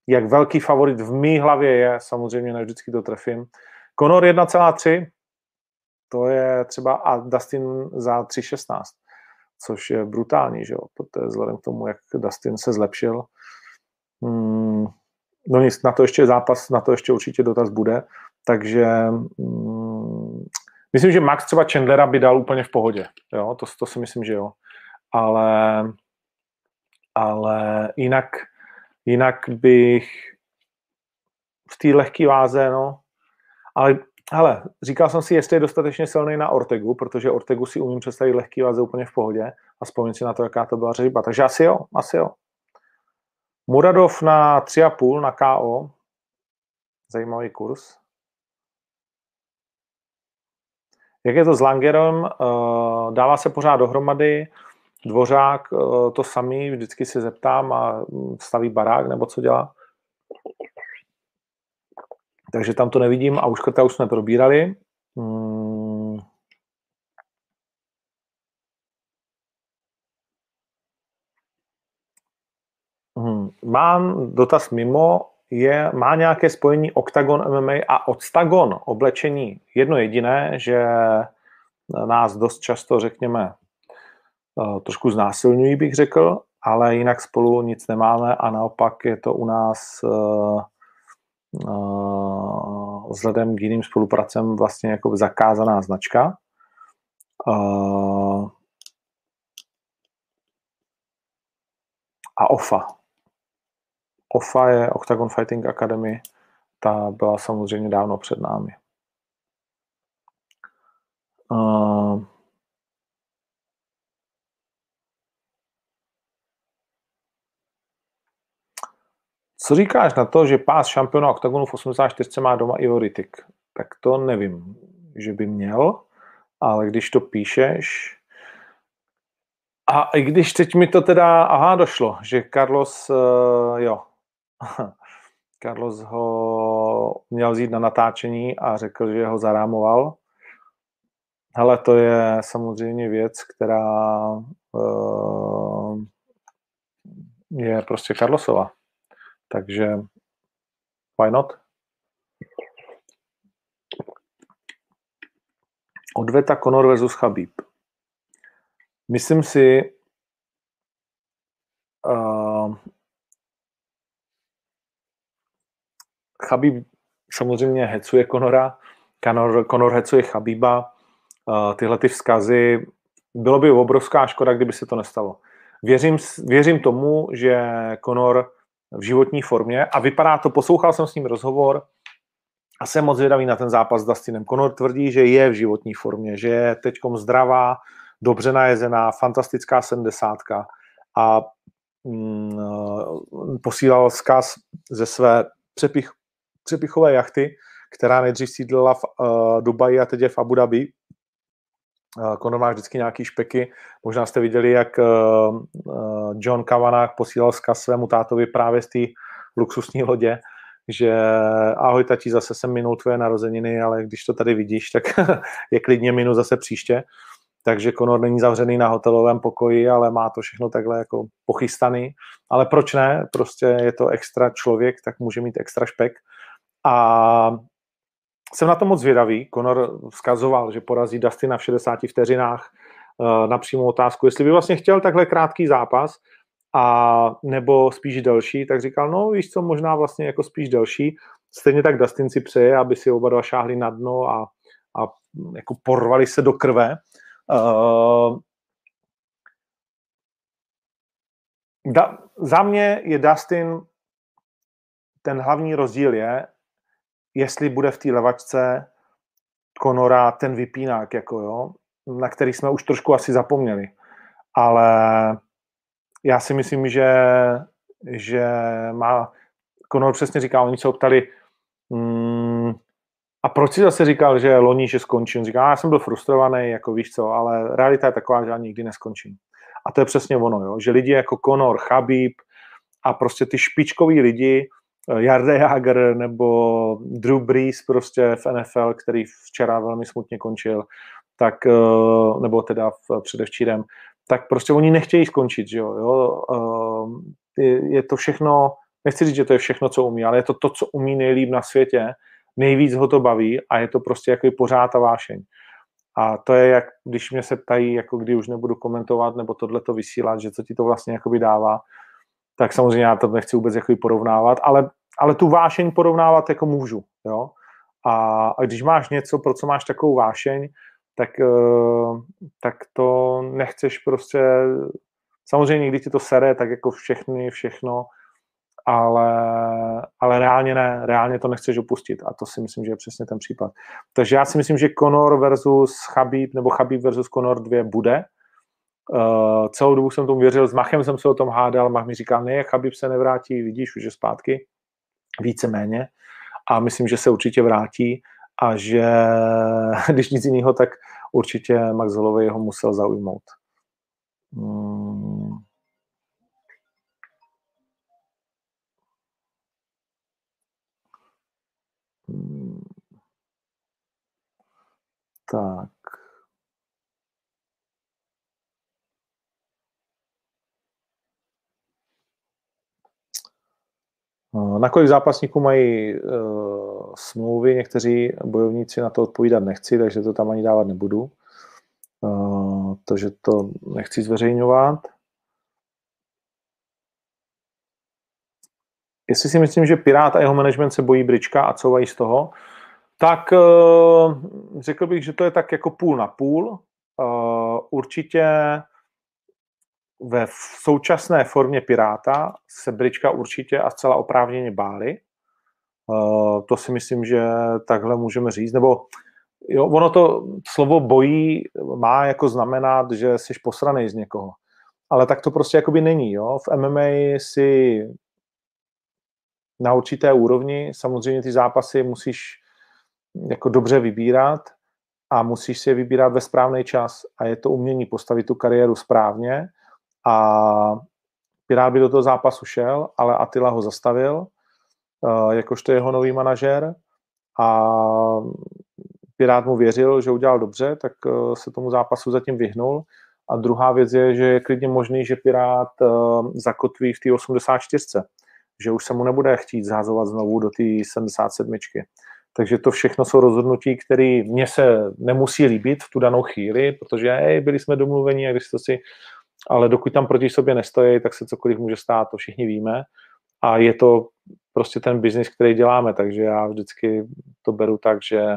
jak velký favorit v mý hlavě je, samozřejmě ne vždycky to trefím. Conor 1,3, to je třeba a Dustin za 3,16, což je brutální, že jo, protože vzhledem k tomu, jak Dustin se zlepšil. Hmm, no nic, na to ještě zápas, na to ještě určitě dotaz bude, takže hmm, myslím, že Max třeba Chandlera by dal úplně v pohodě, jo, to, to si myslím, že jo, ale ale jinak, jinak bych v té lehké váze, no, ale hele, říkal jsem si, jestli je dostatečně silný na Ortegu, protože Ortegu si umím představit lehký váze úplně v pohodě a vzpomínám si na to, jaká to byla řežba. Takže asi jo, asi jo. Muradov na 3,5 na KO. Zajímavý kurz. Jak je to s Langerem? Eh, dává se pořád dohromady. Dvořák eh, to samý, vždycky se zeptám a hm, staví barák nebo co dělá. Takže tam to nevidím a už to už jsme probírali. Hmm. Hmm. Mám dotaz mimo, je, má nějaké spojení Octagon MMA a Octagon oblečení jedno jediné, že nás dost často, řekněme, trošku znásilňují, bych řekl, ale jinak spolu nic nemáme a naopak je to u nás uh, uh, vzhledem k jiným spolupracem vlastně jako zakázaná značka. A OFA. OFA je Octagon Fighting Academy, ta byla samozřejmě dávno před námi. Uh, Co říkáš na to, že pás šampiona OKTAGONu v 84 má doma i Oritik? Tak to nevím, že by měl, ale když to píšeš, a i když teď mi to teda, aha, došlo, že Carlos, uh, jo, Carlos ho měl vzít na natáčení a řekl, že ho zarámoval. Hele, to je samozřejmě věc, která uh, je prostě Carlosova. Takže why not? Odveta Conor versus Chabib. Myslím si, uh, Chabib samozřejmě hecuje Conora, Conor, Conor hecuje Chabiba, uh, tyhle ty vzkazy, bylo by obrovská škoda, kdyby se to nestalo. Věřím, věřím tomu, že Conor v životní formě a vypadá to, poslouchal jsem s ním rozhovor a jsem moc zvědavý na ten zápas s Dustinem. Conor tvrdí, že je v životní formě, že je teďkom zdravá, dobře najezená, fantastická sedmdesátka a mm, posílal vzkaz ze své přepich, přepichové jachty, která nejdřív sídlila v uh, Dubaji a teď je v Abu Dhabi Conor má vždycky nějaký špeky. Možná jste viděli, jak eh, eh, John Kavanagh posílal zkaz svému tátovi právě z té luxusní lodě, že ahoj tati, zase jsem minul tvoje narozeniny, ale když to tady vidíš, tak je klidně minu zase příště. Takže Conor není zavřený na hotelovém pokoji, ale má to všechno takhle jako pochystaný. Ale proč ne? Prostě je to extra člověk, tak může mít extra špek. A jsem na to moc zvědavý. Conor vzkazoval, že porazí Dustina v 60 vteřinách eh, na přímou otázku, jestli by vlastně chtěl takhle krátký zápas, a nebo spíš delší, tak říkal, no víš co, možná vlastně jako spíš delší. Stejně tak Dustin si přeje, aby si oba dva šáhli na dno a, a jako porvali se do krve. Uh, da, za mě je Dustin, ten hlavní rozdíl je, jestli bude v té levačce Konora ten vypínák, jako jo, na který jsme už trošku asi zapomněli. Ale já si myslím, že, že má, Konor přesně říká, oni se optali, mm, a proč si zase říkal, že loni, že skončím? Říká, já jsem byl frustrovaný, jako víš co, ale realita je taková, že já nikdy neskončím. A to je přesně ono, jo? že lidi jako Conor, Chabib a prostě ty špičkoví lidi Jarde Jager nebo Drew Brees prostě v NFL, který včera velmi smutně končil, tak, eh, nebo teda v předevčírem, tak prostě oni nechtějí skončit, že jo. jo? Ehm, je, to všechno, nechci říct, že to je všechno, co umí, ale je to to, co umí nejlíp na světě, nejvíc ho to baví a je to prostě jako pořád ta vášeň. A to je, jak když mě se ptají, jako kdy už nebudu komentovat nebo tohle to vysílat, že co ti to vlastně dává, tak samozřejmě já to nechci vůbec jakoby porovnávat, ale, ale tu vášeň porovnávat jako můžu, jo. A, a když máš něco, pro co máš takovou vášeň, tak, eh, tak to nechceš prostě, samozřejmě když ti to sere, tak jako všechny, všechno, ale, ale reálně ne, reálně to nechceš opustit a to si myslím, že je přesně ten případ. Takže já si myslím, že Conor versus Chabib nebo Chabib versus Conor 2 bude. Uh, celou dobu jsem tomu věřil, s Machem jsem se o tom hádal, Mach mi říkal, ne, Chabib se nevrátí, vidíš, už je zpátky, víceméně a myslím, že se určitě vrátí a že když nic jiného, tak určitě Max Holloway ho musel zaujmout. Hmm. Hmm. Tak. Na kolik zápasníků mají uh, smlouvy? Někteří bojovníci na to odpovídat nechci, takže to tam ani dávat nebudu. Uh, takže to nechci zveřejňovat. Jestli si myslím, že Pirát a jeho management se bojí Brička a co z toho, tak uh, řekl bych, že to je tak jako půl na půl. Uh, určitě ve současné formě Piráta se Brička určitě a zcela oprávněně báli. Uh, to si myslím, že takhle můžeme říct. Nebo jo, ono to slovo bojí má jako znamenat, že jsi posranej z někoho. Ale tak to prostě jakoby není. Jo? V MMA si na určité úrovni samozřejmě ty zápasy musíš jako dobře vybírat a musíš si je vybírat ve správný čas a je to umění postavit tu kariéru správně a Pirát by do toho zápasu šel, ale Attila ho zastavil, uh, jakožto jeho nový manažer a Pirát mu věřil, že udělal dobře, tak uh, se tomu zápasu zatím vyhnul. A druhá věc je, že je klidně možný, že Pirát uh, zakotví v té 84. Že už se mu nebude chtít zházovat znovu do té 77. Takže to všechno jsou rozhodnutí, které mně se nemusí líbit v tu danou chvíli, protože hej, byli jsme domluveni a když to si ale dokud tam proti sobě nestojí, tak se cokoliv může stát, to všichni víme. A je to prostě ten biznis, který děláme, takže já vždycky to beru tak, že,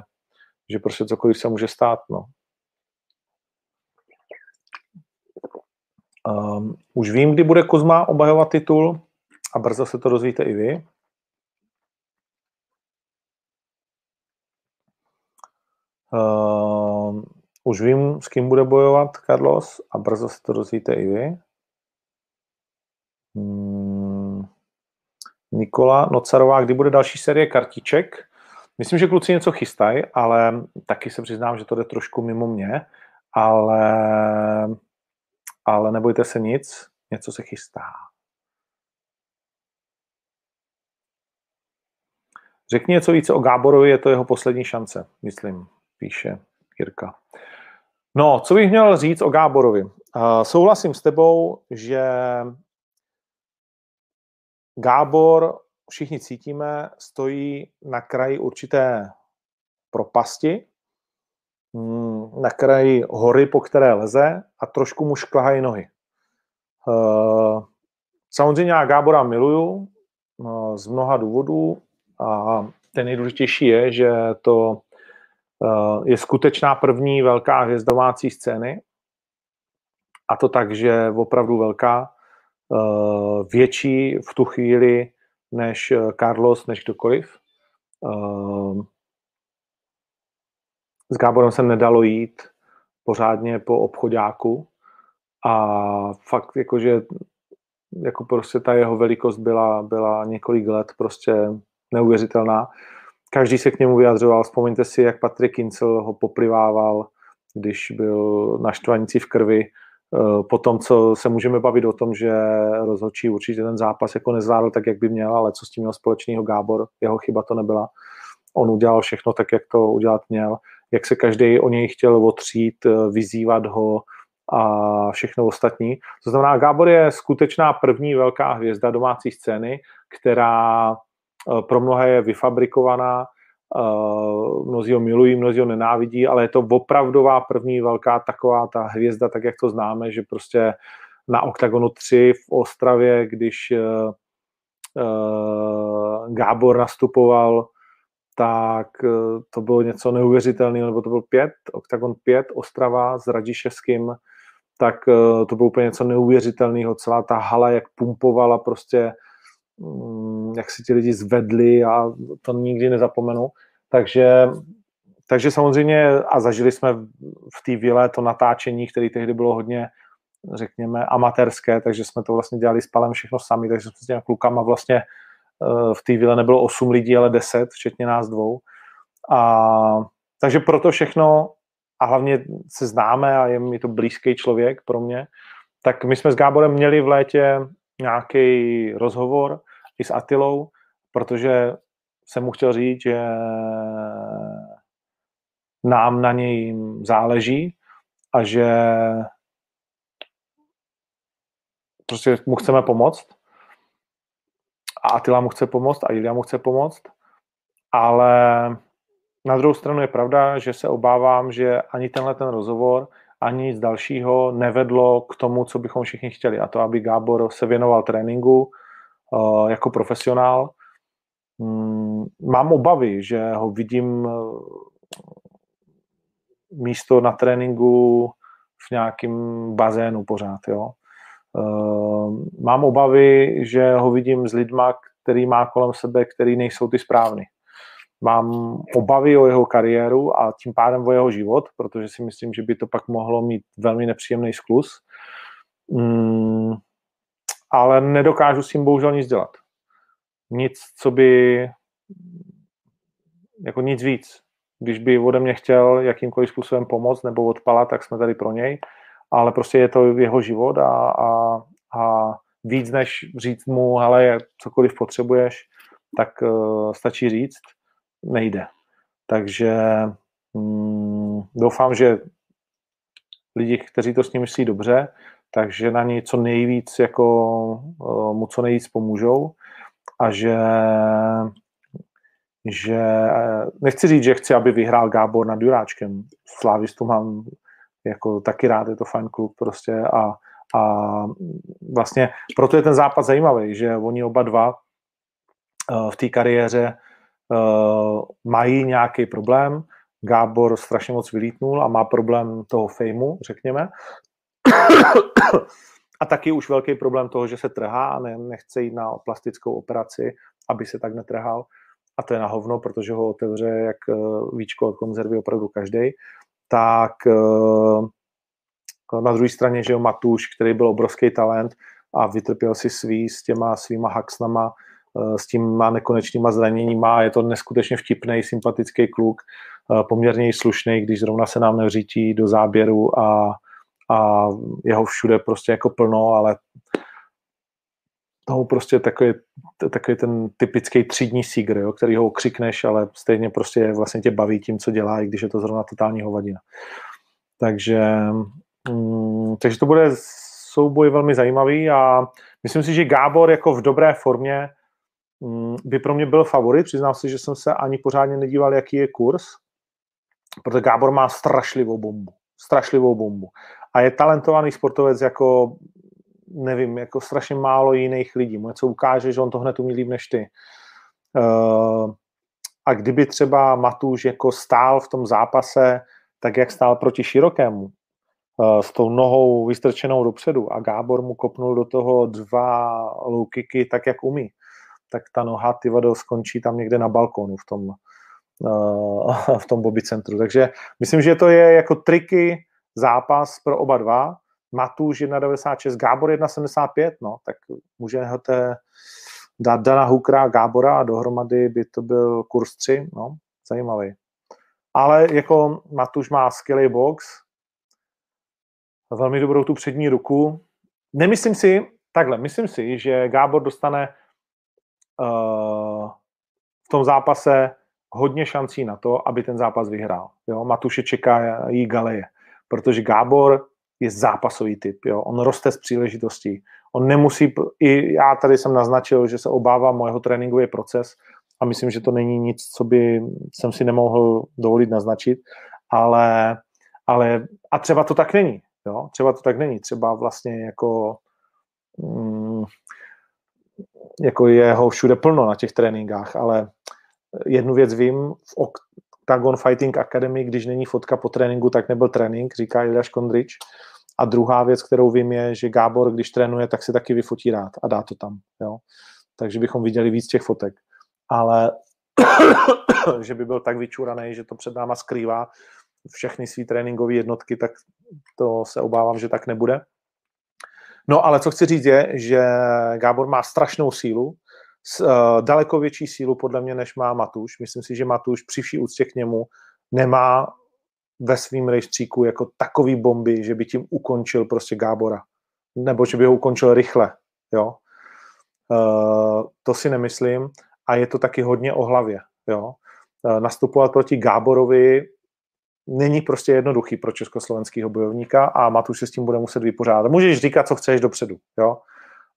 že prostě cokoliv se může stát. No. Um, už vím, kdy bude Kozma obhajovat titul a brzo se to dozvíte i vy. Um, už vím, s kým bude bojovat Carlos a brzo se to dozvíte i vy. Hmm. Nikola Nocarová, kdy bude další série kartiček? Myslím, že kluci něco chystají, ale taky se přiznám, že to jde trošku mimo mě, ale, ale nebojte se nic, něco se chystá. Řekni něco více o Gáborovi, je to jeho poslední šance, myslím, píše Jirka. No, co bych měl říct o Gáborovi? Uh, souhlasím s tebou, že Gábor, všichni cítíme, stojí na kraji určité propasti, mm, na kraji hory, po které leze a trošku mu šklahají nohy. Uh, samozřejmě já Gábora miluju uh, z mnoha důvodů a ten nejdůležitější je, že to je skutečná první velká hvězda domácí scény. A to tak, že opravdu velká, eh, větší v tu chvíli než eh, Carlos, než kdokoliv. S Gáborem se nedalo jít pořádně po obchodáku a fakt jakože jako prostě ta jeho velikost byla, byla několik let prostě neuvěřitelná každý se k němu vyjadřoval. Vzpomeňte si, jak Patrik Kincel ho poplivával, když byl naštvanící v krvi. Eh, po tom, co se můžeme bavit o tom, že rozhodčí určitě ten zápas jako nezvládl tak, jak by měl, ale co s tím měl společného Gábor, jeho chyba to nebyla. On udělal všechno tak, jak to udělat měl, jak se každý o něj chtěl otřít, eh, vyzývat ho a všechno ostatní. To znamená, Gábor je skutečná první velká hvězda domácí scény, která pro mnohé je vyfabrikovaná, eh, mnozí ho milují, mnozí ho nenávidí, ale je to opravdová první velká taková ta hvězda, tak jak to známe, že prostě na OKTAGONu 3 v Ostravě, když uh, Gábor nastupoval, tak to bylo něco neuvěřitelného, nebo to byl 5, OKTAGON 5, Ostrava s Radiševským, tak to bylo úplně něco neuvěřitelného. Celá ta hala, jak pumpovala prostě, jak si ti lidi zvedli a to nikdy nezapomenu. Takže, takže samozřejmě a zažili jsme v té vile to natáčení, které tehdy bylo hodně řekněme, amatérské, takže jsme to vlastně dělali s Palem všechno sami, takže jsme s těmi klukama vlastně eh, v té vile nebylo 8 lidí, ale 10, včetně nás dvou. A, takže proto všechno, a hlavně se známe a je mi to blízký člověk pro mě, tak my jsme s Gáborem měli v létě nějaký rozhovor i s Atilou, protože jsem mu chtěl říct, že nám na něj záleží a že prostě mu chceme pomoct a Atila mu chce pomoct a Ilia mu chce pomoct, ale na druhou stranu je pravda, že se obávám, že ani tenhle ten rozhovor, ani nic dalšího nevedlo k tomu, co bychom všichni chtěli. A to, aby Gábor se věnoval tréninku uh, jako profesionál. Mm, mám obavy, že ho vidím uh, místo na tréninku v nějakém bazénu pořád. Jo? Ehm, mám obavy, že ho vidím s lidma, který má kolem sebe, který nejsou ty správný. Mám obavy o jeho kariéru a tím pádem o jeho život, protože si myslím, že by to pak mohlo mít velmi nepříjemný sklus. Mm, ale nedokážu s tím bohužel nic dělat. Nic, co by jako nic víc. Když by ode mě chtěl jakýmkoliv způsobem pomoct nebo odpalat, tak jsme tady pro něj ale prostě je to jeho život a, a, a víc než říct mu, ale cokoliv potřebuješ, tak uh, stačí říct, nejde. Takže um, doufám, že lidi, kteří to s ním myslí dobře, takže na něj co nejvíc jako uh, mu co nejvíc pomůžou a že že eh, nechci říct, že chci, aby vyhrál Gábor nad Juráčkem. Slávistu mám jako taky rád, je to fajn klub prostě a, a vlastně proto je ten zápas zajímavý, že oni oba dva uh, v té kariéře mají nějaký problém, Gábor strašně moc vylítnul a má problém toho fejmu, řekněme. A taky už velký problém toho, že se trhá a ne, nechce jít na plastickou operaci, aby se tak netrhal. A to je na hovno, protože ho otevře jak eh, víčko od konzervy opravdu každý tak eh, na druhé straně, že jo, Matuš, který byl obrovský talent a vytrpěl si svý s těma svýma haxnama, eh, s těma nekonečnýma zraněníma. Je to neskutečně vtipný, sympatický kluk, eh, poměrně slušný, když zrovna se nám nevřítí do záběru a, a jeho všude prostě jako plno, ale toho prostě takový, takový ten typický třídní sígr, jo, který ho křikneš, ale stejně prostě vlastně tě baví tím, co dělá, i když je to zrovna totální hovadina. Takže, mm, takže to bude souboj velmi zajímavý a myslím si, že Gábor jako v dobré formě by pro mě byl favorit. Přiznám si, že jsem se ani pořádně nedíval, jaký je kurz, protože Gábor má strašlivou bombu. Strašlivou bombu. A je talentovaný sportovec jako nevím, jako strašně málo jiných lidí. Mu něco ukáže, že on to hned umí líp než ty. Uh, a kdyby třeba Matuš jako stál v tom zápase, tak jak stál proti Širokému, uh, s tou nohou vystrčenou dopředu a Gábor mu kopnul do toho dva low kicky tak, jak umí, tak ta noha ty vado skončí tam někde na balkonu v tom, uh, v tom Bobby centru. Takže myslím, že to je jako triky zápas pro oba dva Matuš 1,96, Gábor 1,75, no, tak můžete dát Dana Hukra a Gábora a dohromady by to byl kurz 3, no, zajímavý. Ale jako Matuš má skvělý box, velmi dobrou tu přední ruku. Nemyslím si, takhle, myslím si, že Gábor dostane v tom zápase hodně šancí na to, aby ten zápas vyhrál. Jo? Matuše čeká jí galeje, protože Gábor je zápasový typ. Jo? On roste z příležitostí. On nemusí, i já tady jsem naznačil, že se obávám mojeho tréninkový proces a myslím, že to není nic, co by jsem si nemohl dovolit naznačit, ale, ale a třeba to tak není. Jo? Třeba to tak není. Třeba vlastně jako mm, jako je ho všude plno na těch tréninkách, ale jednu věc vím, v Octagon Fighting Academy, když není fotka po tréninku, tak nebyl trénink, říká Ilja Kondrič. A druhá věc, kterou vím, je, že Gábor, když trénuje, tak si taky vyfotí rád a dá to tam. Jo? Takže bychom viděli víc těch fotek. Ale že by byl tak vyčuraný, že to před náma skrývá všechny své tréninkové jednotky, tak to se obávám, že tak nebude. No ale co chci říct je, že Gábor má strašnou sílu, uh, daleko větší sílu podle mě, než má Matuš. Myslím si, že Matuš při vší úctě k němu nemá ve svým rejstříku jako takový bomby, že by tím ukončil prostě Gábora. Nebo že by ho ukončil rychle. Jo? Uh, to si nemyslím. A je to taky hodně o hlavě. Jo? Uh, nastupovat proti Gáborovi není prostě jednoduchý pro československého bojovníka a Matuš se s tím bude muset vypořádat. Můžeš říkat, co chceš dopředu, jo?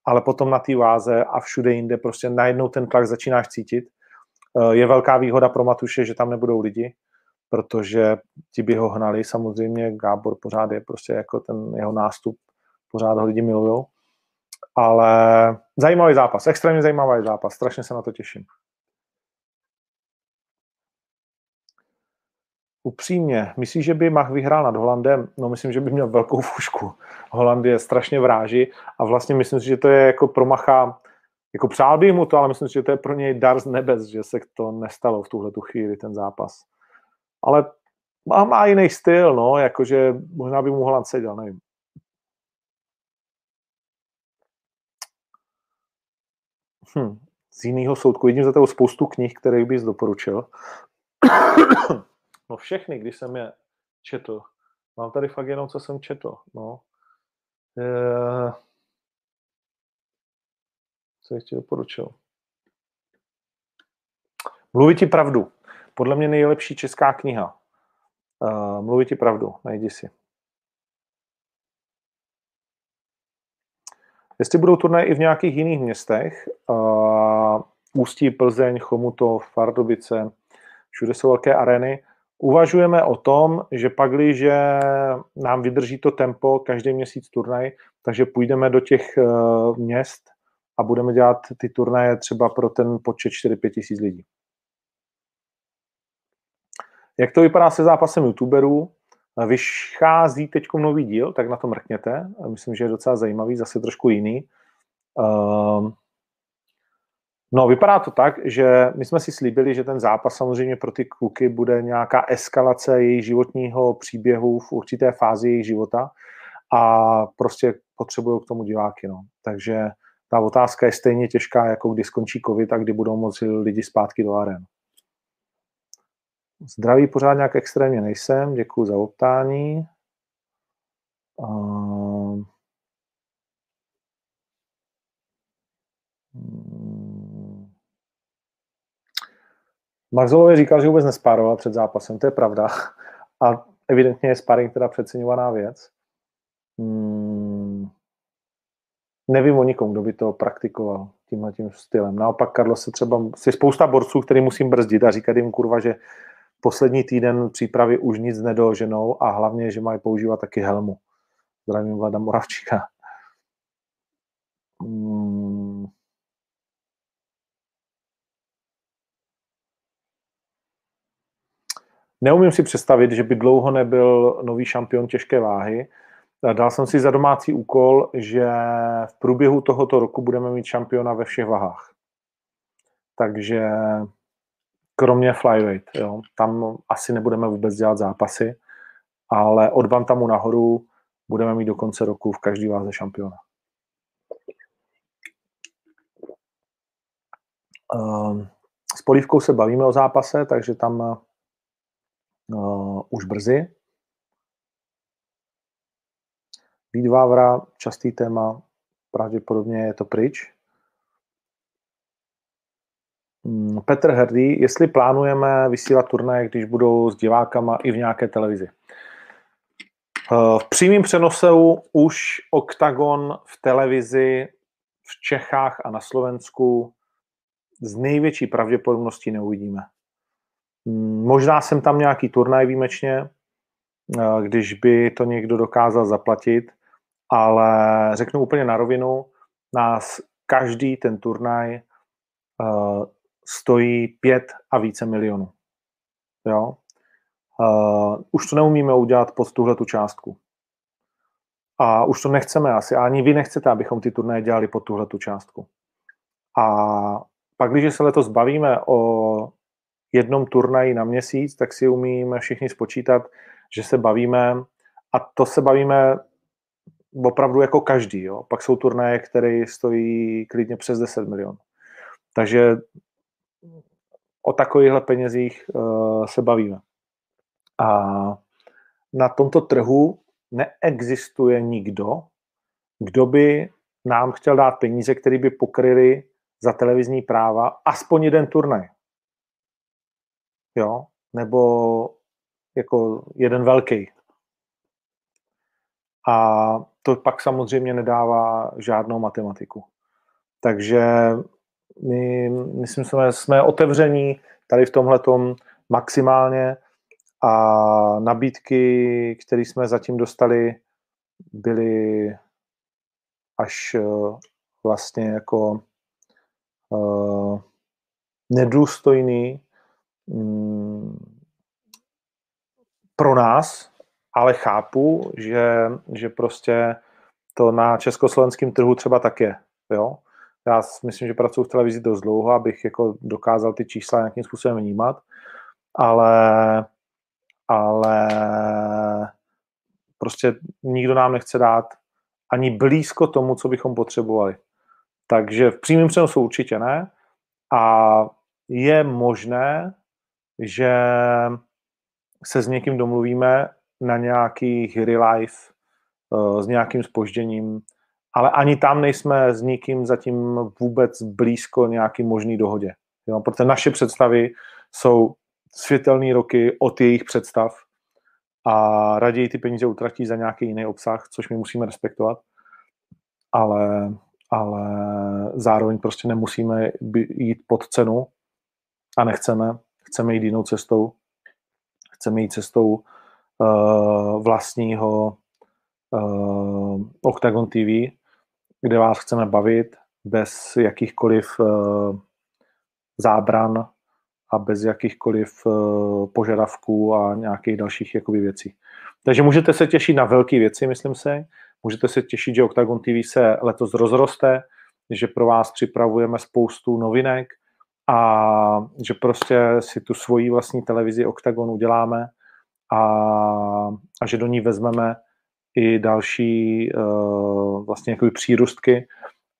ale potom na té váze a všude jinde prostě najednou ten tlak začínáš cítit. Eh, je velká výhoda pro Matuše, že tam nebudou lidi, protože ti by ho hnali. Samozřejmě Gábor pořád je prostě jako ten jeho nástup, pořád ho lidi milujou. Ale zajímavý zápas, extrémně zajímavý zápas, strašně se na to těším. Upřímně, myslíš, že by Mach vyhrál nad Holandem? No myslím, že by měl velkou fušku. Holand je strašně vráží a vlastně myslím si, že to je jako pro Macha, jako přál bych mu to, ale myslím si, že to je pro něj dar z nebes, že se to nestalo v tuhle tu chvíli, ten zápas. Ale má, má jiný styl, no, jakože možná by mu Holand seděl, nevím. Hm, z jiného soudku. Vidím za toho spoustu knih, které bys doporučil. No všechny, když jsem je četl. Mám tady fakt jenom, co jsem četl. No. E... Co ještě doporučil? Mluvit ti pravdu. Podle mě nejlepší česká kniha. Uh, Mluvit ti pravdu, najdi si. Jestli budou turnaje i v nějakých jiných městech, uh, Ústí, Plzeň, Chomutov, Fardobice, všude jsou velké arény, Uvažujeme o tom, že že nám vydrží to tempo každý měsíc turnaj, takže půjdeme do těch eh, měst a budeme dělat ty turnaje třeba pro ten počet 4-5 tisíc lidí. Jak to vypadá se zápasem youtuberů? Vychází teď nový díl, tak na to mrkněte. Myslím, že je docela zajímavý, zase trošku jiný. Uh, No, vypadá to tak, že my jsme si slíbili, že ten zápas samozřejmě pro ty kluky bude nějaká eskalace jejich životního příběhu v určité fázi jejich života a prostě potřebují k tomu diváky. No. Takže ta otázka je stejně těžká, jako kdy skončí covid a kdy budou moci lidi zpátky do aren. Zdraví pořád nějak extrémně nejsem, děkuji za optání. Uh... Maxwellovi říkal, že vůbec nespároval před zápasem, to je pravda. A evidentně je sparring teda přeceňovaná věc. Hmm. Nevím o nikom, kdo by to praktikoval tímhle tím stylem. Naopak Carlos se třeba, si spousta borců, který musím brzdit a říkat jim kurva, že poslední týden přípravy už nic nedoženou a hlavně, že mají používat taky helmu. Zdravím Vlada Moravčíka. Hmm. Neumím si představit, že by dlouho nebyl nový šampion těžké váhy. Dal jsem si za domácí úkol, že v průběhu tohoto roku budeme mít šampiona ve všech vahách. Takže kromě flyweight, jo, tam asi nebudeme vůbec dělat zápasy, ale od bantamu nahoru budeme mít do konce roku v každý váze šampiona. Ehm, s Polívkou se bavíme o zápase, takže tam uh, už brzy. Být Vávra, častý téma, pravděpodobně je to pryč. Hmm, Petr Hrdý, jestli plánujeme vysílat turnaje, když budou s divákama i v nějaké televizi. V přímém přenosu už OKTAGON v televizi v Čechách a na Slovensku z největší pravděpodobností neuvidíme. Možná jsem tam nějaký turnaj výjimečně, když by to někdo dokázal zaplatit, ale řeknu úplně na rovinu, nás každý ten turnaj uh, stojí pět a více milionů. Jo? Uh, už to neumíme udělat pod tuhle tu částku. A už to nechceme asi, ani vy nechcete, abychom ty turnaje dělali pod tuhle tu částku. A pak, když se letos bavíme o jednom turnaji na měsíc, tak si umíme všichni spočítat, že se bavíme, a to se bavíme opravdu jako každý. Jo. Pak jsou turnaje, které stojí klidně přes 10 milionů. Takže o takovýchhle penězích uh, se bavíme. A na tomto trhu neexistuje nikdo, kdo by nám chtěl dát peníze, které by pokryly za televizní práva aspoň jeden turnaj. Jo? Nebo jako jeden velký. A to pak samozřejmě nedává žádnou matematiku. Takže my, myslím, jsme, jsme otevření tady v tomhle maximálně a nabídky, které jsme zatím dostali, byly až uh, vlastně jako uh, nedůstojný pro nás, ale chápu, že, že prostě to na československém trhu třeba tak je. Jo? Já myslím, že pracuji v televizi dost dlouho, abych jako dokázal ty čísla nějakým způsobem vnímat, ale ale prostě nikdo nám nechce dát ani blízko tomu, co bychom potřebovali. Takže v přímém přenosu určitě ne. A je možné, že se s někým domluvíme na nějakých real life eh, s nějakým spožděním, ale ani tam nejsme s nikým zatím vůbec blízko nějaký možný dohodě. Jo? Protože naše představy jsou světelné roky od jejich představ a raději ty peníze utratí za nějaký jiný obsah, což my musíme respektovat, ale, ale zároveň prostě nemusíme jít pod cenu a nechceme. Chceme jít jinou cestou. Chceme jít cestou uh, vlastního uh, Octagon TV, kde vás chceme bavit bez jakýchkoliv uh, zábran, a bez jakýchkoliv eh, požadavků a nějakých dalších jakoby, věcí. Takže můžete se těšit na velké věci, myslím se. Můžete se těšit, že Octagon TV se letos rozroste, že pro vás připravujeme spoustu novinek a že prostě si tu svoji vlastní televizi Octagon uděláme a, a že do ní vezmeme i další uh, vlastně jakoby přírůstky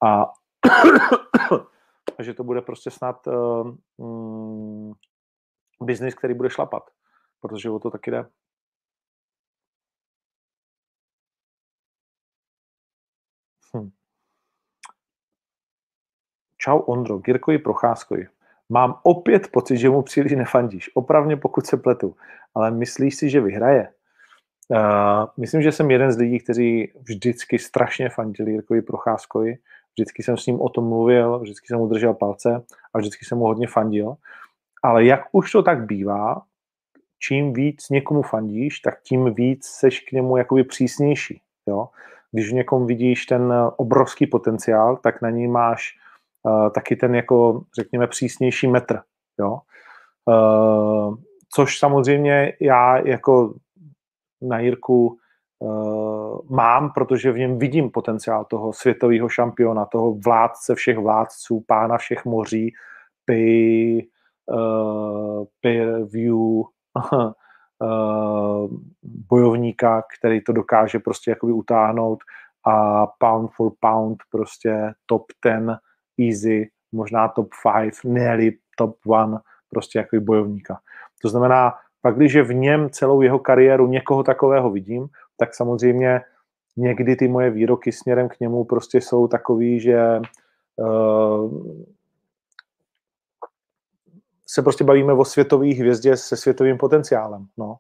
a a že to bude prostě snad uh, mm, biznis, který bude šlapat, protože o to taky jde. Hm. Čau Ondro, Girkovi Procházkovi. Mám opět pocit, že mu příliš nefandíš. Opravně pokud se pletu. Ale myslíš si, že vyhraje? Uh, myslím, že jsem jeden z lidí, kteří vždycky strašně fandili Jirkovi Procházkovi vždycky jsem s ním o tom mluvil, vždycky jsem mu držel palce a vždycky jsem mu hodně fandil. Ale jak už to tak bývá, čím víc někomu fandíš, tak tím víc seš k němu jakoby přísnější. Jo? Když v někom vidíš ten obrovský potenciál, tak na něj máš uh, taky ten jako, řekněme, přísnější metr. Jo? Uh, což samozřejmě já jako na Jirku uh, mám, protože v něm vidím potenciál toho světového šampiona, toho vládce všech vládců, pána všech moří, pay, uh, view, uh, bojovníka, který to dokáže prostě jakoby utáhnout a pound for pound prostě top 10 easy, možná top 5, ne top 1 prostě jakoby bojovníka. To znamená, pak když v něm celou jeho kariéru někoho takového vidím, tak samozřejmě někdy ty moje výroky směrem k němu prostě jsou takový, že uh, se prostě bavíme o světové hvězdě se světovým potenciálem. No.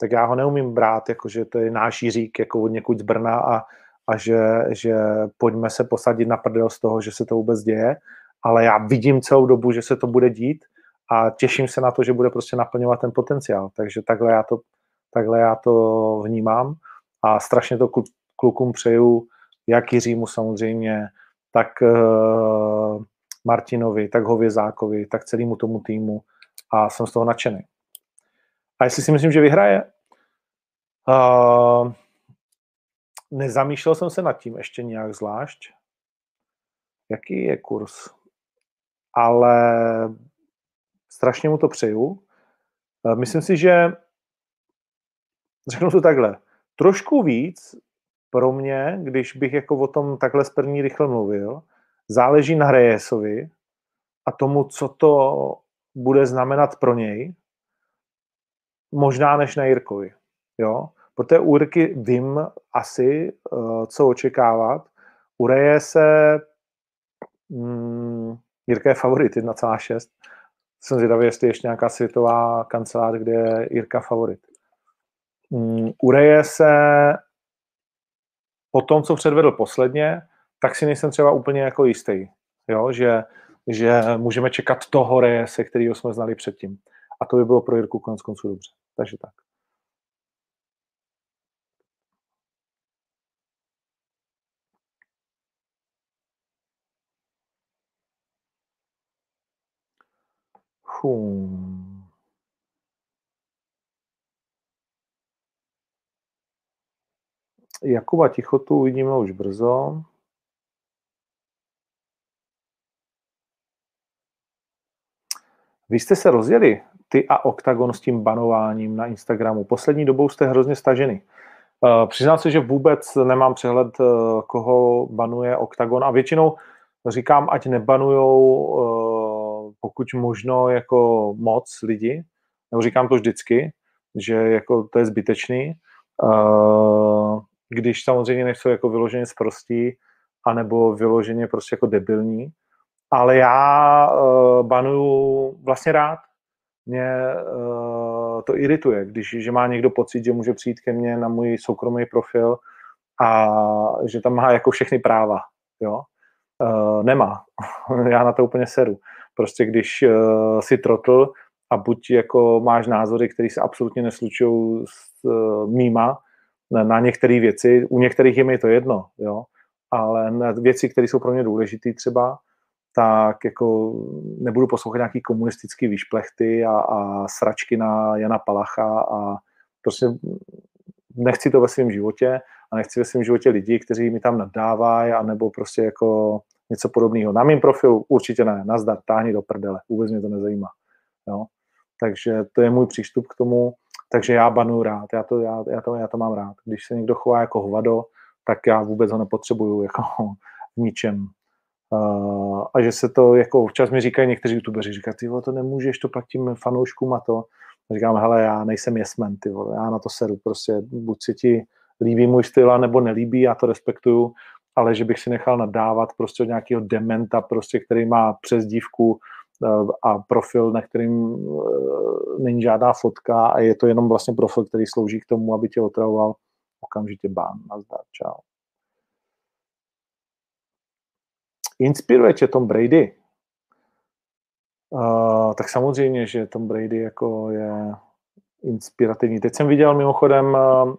tak já ho neumím brát, jako že to je náš Jiřík jako od někud z Brna a, a že, že pojďme se posadit na prdel z toho, že se to vůbec děje, ale já vidím celou dobu, že se to bude dít a těším se na to, že bude prostě naplňovat ten potenciál. Takže takhle já to, takhle já to vnímám a strašně to klukům přeju, jak Jiřímu samozřejmě, tak uh, Martinovi, tak Hovězákovi, tak celému tomu týmu a jsem z toho nadšený. A jestli si myslím, že vyhraje, uh, nezamýšlel jsem se nad tím ještě nějak zvlášť, jaký je kurz, ale strašně mu to přeju. Uh, myslím si, že řeknu to takhle, trošku víc pro mě, když bych jako o tom takhle z první rychle mluvil, záleží na Rejesovi a tomu, co to bude znamenat pro něj, možná než na Jirkovi. Jo? Protože u Jirky vím asi, uh, co očekávat. U Reje se mm, Jirka je favorit 1,6. Jsem zvědavý, jestli ještě nějaká světová kancelář, kde je Jirka favorit. Mm, u Reje se po tom, co předvedl posledně, tak si nejsem třeba úplně jako jistý, jo? Že, že můžeme čekat toho se kterého jsme znali předtím. A to by bylo pro Jirku konec konců dobře. Takže tak. Hum. Jakuba Tichotu uvidíme už brzo. Vy jste se rozjeli, ty a Octagon s tím banováním na Instagramu. Poslední dobou jste hrozně staženy. Uh, přiznám se, že vůbec nemám přehled, uh, koho banuje Octagon a většinou říkám, ať nebanujou uh, pokud možno jako moc lidi, nebo říkám to vždycky, že jako to je zbytečný, když samozřejmě nejsou jako vyloženě zprostí, anebo vyloženě prostě jako debilní, ale já uh, banuju vlastně rád. Mě uh, to irituje, když že má někdo pocit, že může přijít ke mně na můj soukromý profil a že tam má jako všechny práva. Jo? Uh, nemá. já na to úplně seru. Prostě když uh, si trotl a buď jako máš názory, které se absolutně neslučují s uh, mýma na, na některé věci, u některých je mi to jedno, jo? ale na věci, které jsou pro mě důležité třeba, tak jako nebudu poslouchat nějaký komunistický výšplechty a, a sračky na Jana Palacha a prostě nechci to ve svém životě a nechci ve svém životě lidi, kteří mi tam nadávají a nebo prostě jako něco podobného. Na mém profilu určitě ne, nazdar, táhni do prdele, vůbec mě to nezajímá. Jo? Takže to je můj přístup k tomu, takže já banu rád, já to, já, já, to, já to mám rád. Když se někdo chová jako hovado, tak já vůbec ho nepotřebuju jako v ničem. Uh, a že se to, jako občas mi říkají někteří youtubeři, říkají, ty vole, to nemůžeš, to pak tím fanouškům a to. A říkám, hele, já nejsem jesmen, ty vole, já na to seru, prostě buď si ti líbí můj styl, nebo nelíbí, já to respektuju, ale že bych si nechal nadávat prostě od nějakého dementa, prostě, který má přezdívku uh, a profil, na kterým uh, není žádná fotka a je to jenom vlastně profil, který slouží k tomu, aby tě otravoval, okamžitě bán, nazdar, čau. Inspiruje tě Tom Brady? Uh, tak samozřejmě, že Tom Brady jako je inspirativní. Teď jsem viděl mimochodem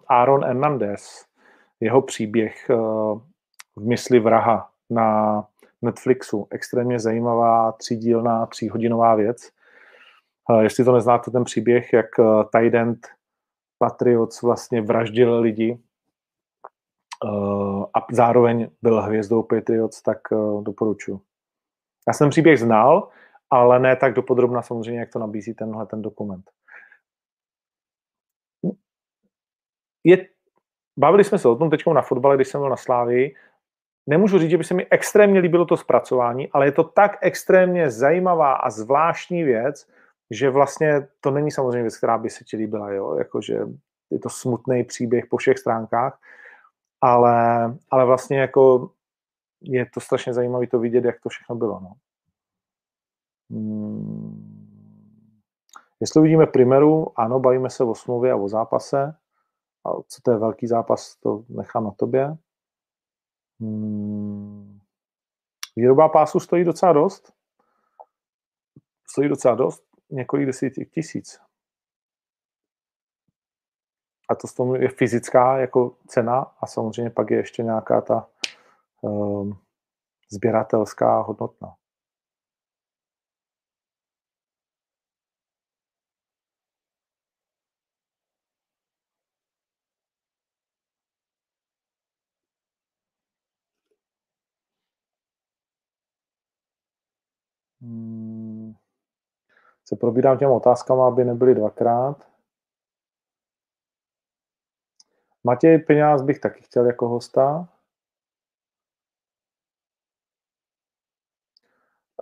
Aaron Hernandez, jeho příběh v mysli vraha na Netflixu. Extrémně zajímavá třídílná, tříhodinová věc. Uh, jestli to neznáte, ten příběh, jak uh, tight Patriots vlastně vraždil lidi uh, a zároveň byl hvězdou Patriots, tak doporučuji. Já jsem příběh znal, ale ne tak dopodrobna samozřejmě, jak to nabízí tenhle ten dokument. Je, bavili jsme se o tom teď na fotbale, když jsem byl na Slávii. Nemůžu říct, že by se mi extrémně líbilo to zpracování, ale je to tak extrémně zajímavá a zvláštní věc, že vlastně to není samozřejmě věc, která by se ti líbila, jo? Jakože je to smutný příběh po všech stránkách, ale, ale vlastně jako je to strašně zajímavé to vidět, jak to všechno bylo. No. Hmm. Jestli uvidíme primeru, ano, bavíme se o smlouvě a o zápase. A co to je velký zápas, to nechám na tobě. Hmm. Výroba pásu stojí docela dost. Stojí docela dost, několik desítek tisíc. A to z tomu je fyzická jako cena a samozřejmě pak je ještě nějaká ta um, sběratelská hodnotná. Se probírám těm otázkama, aby nebyly dvakrát. Matěj Peňáz bych taky chtěl jako hosta.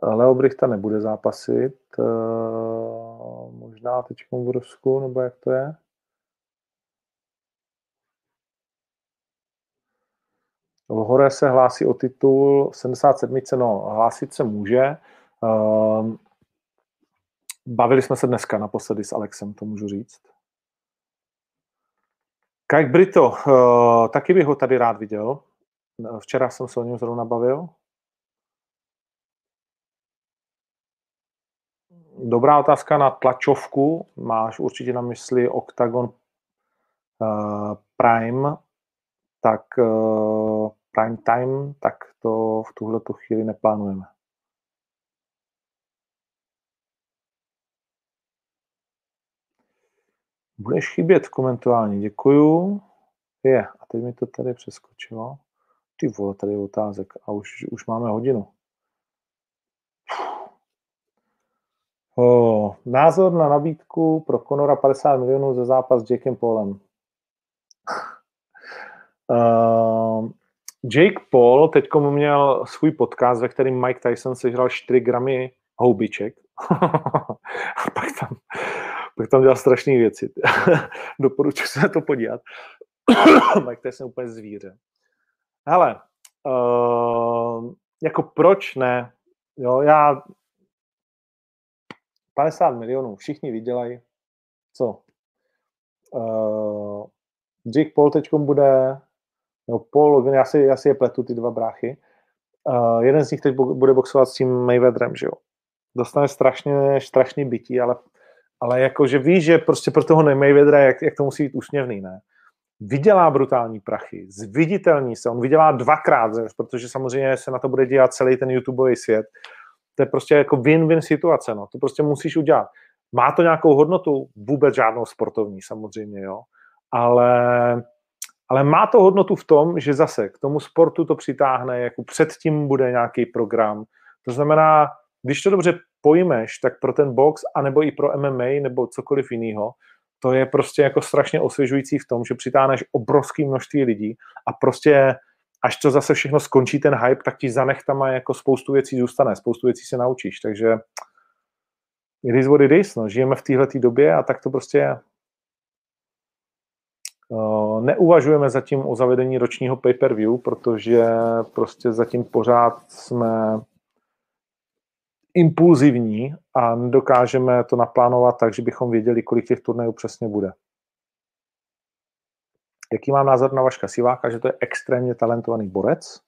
Leo Brichta nebude zápasit. Eh, možná teď v Rusku, nebo jak to je? Hore se hlásí o titul 77. No, hlásit se může. Ehm, bavili jsme se dneska naposledy s Alexem, to můžu říct. Kajk Brito, uh, taky bych ho tady rád viděl. Včera jsem se o něm zrovna bavil. Dobrá otázka na tlačovku. Máš určitě na mysli Octagon uh, Prime, tak uh, Prime Time, tak to v tuhle chvíli neplánujeme. Budeš chybět v komentování, děkuju. Je, a teď mi to tady přeskočilo. Ty vole, tady je otázek a už, už máme hodinu. Oh, názor na nabídku pro Conora 50 milionů za zápas s Jakem Paulem. uh, Jake Paul teď měl svůj podcast, ve kterém Mike Tyson sežral 4 gramy houbiček. a pak tam tak tam dělal strašné věci. Doporučuji se na to podívat. Mike Tyson úplně zvíře. Hele, uh, jako proč ne? Jo, já 50 milionů, všichni vydělají. Co? Uh, Jake Paul teď bude, no Paul já si, já si je pletu, ty dva bráchy. Uh, jeden z nich teď bude boxovat s tím Mayweatherem, že jo. Dostane strašně, strašný bytí, ale ale jakože víš, že prostě pro toho Mayweathera, jak, jak to musí být úsměvný, ne? Vydělá brutální prachy, zviditelní se, on vydělá dvakrát, protože samozřejmě se na to bude dělat celý ten YouTubeový svět. To je prostě jako win-win situace, no. To prostě musíš udělat. Má to nějakou hodnotu? Vůbec žádnou sportovní, samozřejmě, jo. Ale, ale má to hodnotu v tom, že zase k tomu sportu to přitáhne, jako předtím bude nějaký program. To znamená, když to dobře pojmeš, tak pro ten box, anebo i pro MMA, nebo cokoliv jiného, to je prostě jako strašně osvěžující v tom, že přitáhneš obrovské množství lidí a prostě až to zase všechno skončí ten hype, tak ti za nechtama jako spoustu věcí zůstane, spoustu věcí se naučíš, takže it is what it is, no. žijeme v téhle době a tak to prostě je. Neuvažujeme zatím o zavedení ročního pay-per-view, protože prostě zatím pořád jsme impulzivní a nedokážeme to naplánovat tak, že bychom věděli, kolik těch turnajů přesně bude. Jaký mám názor na Vaška Siváka, že to je extrémně talentovaný borec?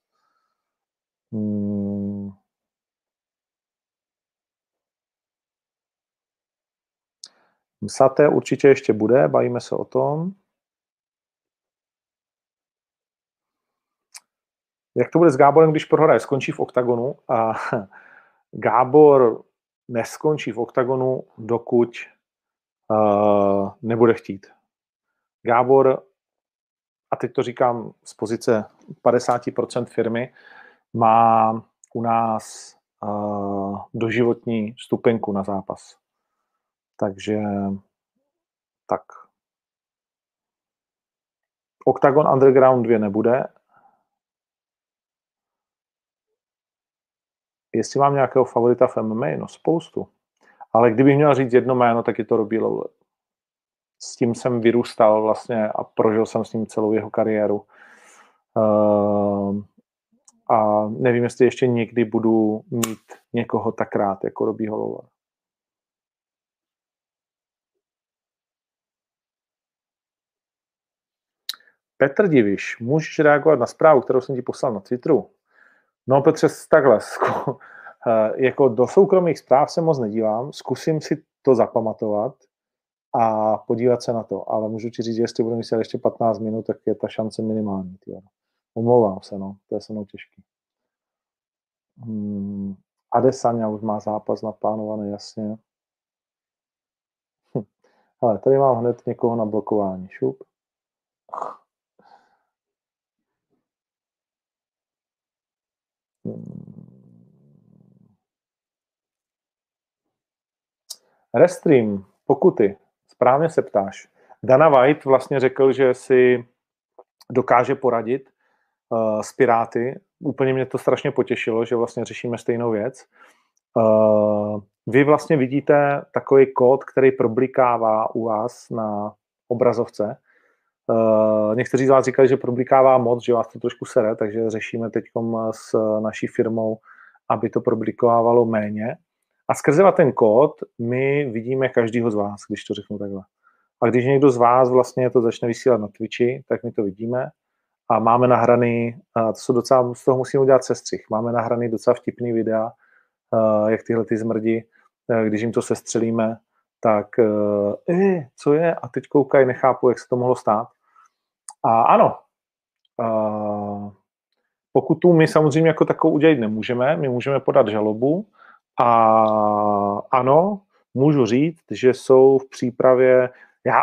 Hmm. Saté určitě ještě bude, bavíme se o tom. Jak to bude s Gáborem, když prohraje? Skončí v oktagonu a Gábor neskončí v oktagonu, dokud uh, nebude chtít. Gábor, a teď to říkám z pozice 50% firmy, má u nás uh, doživotní stupenku na zápas. Takže tak. Octagon Underground 2 nebude, jestli mám nějakého favorita v MMA, no spoustu. Ale kdybych měl říct jedno jméno, tak je to Robbie S tím jsem vyrůstal vlastně a prožil jsem s ním celou jeho kariéru. Uh, a nevím, jestli ještě někdy budu mít někoho tak rád jako robí Lowell. Petr Diviš, můžeš reagovat na zprávu, kterou jsem ti poslal na Twitteru. No Petře, takhle, eh, jako do soukromých zpráv se moc nedívám, zkusím si to zapamatovat a podívat se na to, ale můžu ti říct, že jestli budu myslet ještě 15 minut, tak je ta šance minimální. Tyjo. Omlouvám se, no, to je se mnou těžký. Hmm. Adesanya už má zápas naplánovaný, jasně. Hm. Ale tady mám hned někoho na blokování. Šup. Restream, pokuty, správně se ptáš. Dana White vlastně řekl, že si dokáže poradit uh, s Piráty. Úplně mě to strašně potěšilo, že vlastně řešíme stejnou věc. Uh, vy vlastně vidíte takový kód, který problikává u vás na obrazovce. Uh, někteří z vás říkali, že problikává moc, že vás to trošku sere, takže řešíme teď s naší firmou, aby to problikovávalo méně. A skrze ten kód my vidíme každýho z vás, když to řeknu takhle. A když někdo z vás vlastně to začne vysílat na Twitchi, tak my to vidíme a máme nahraný, a to jsou docela, z toho musíme udělat sestřih, máme nahraný docela vtipný videa, jak tyhle ty zmrdi, když jim to sestřelíme, tak eh, co je? A teď koukají, nechápu, jak se to mohlo stát. A ano, pokud tu my samozřejmě jako takovou udělat nemůžeme, my můžeme podat žalobu, a ano, můžu říct, že jsou v přípravě, já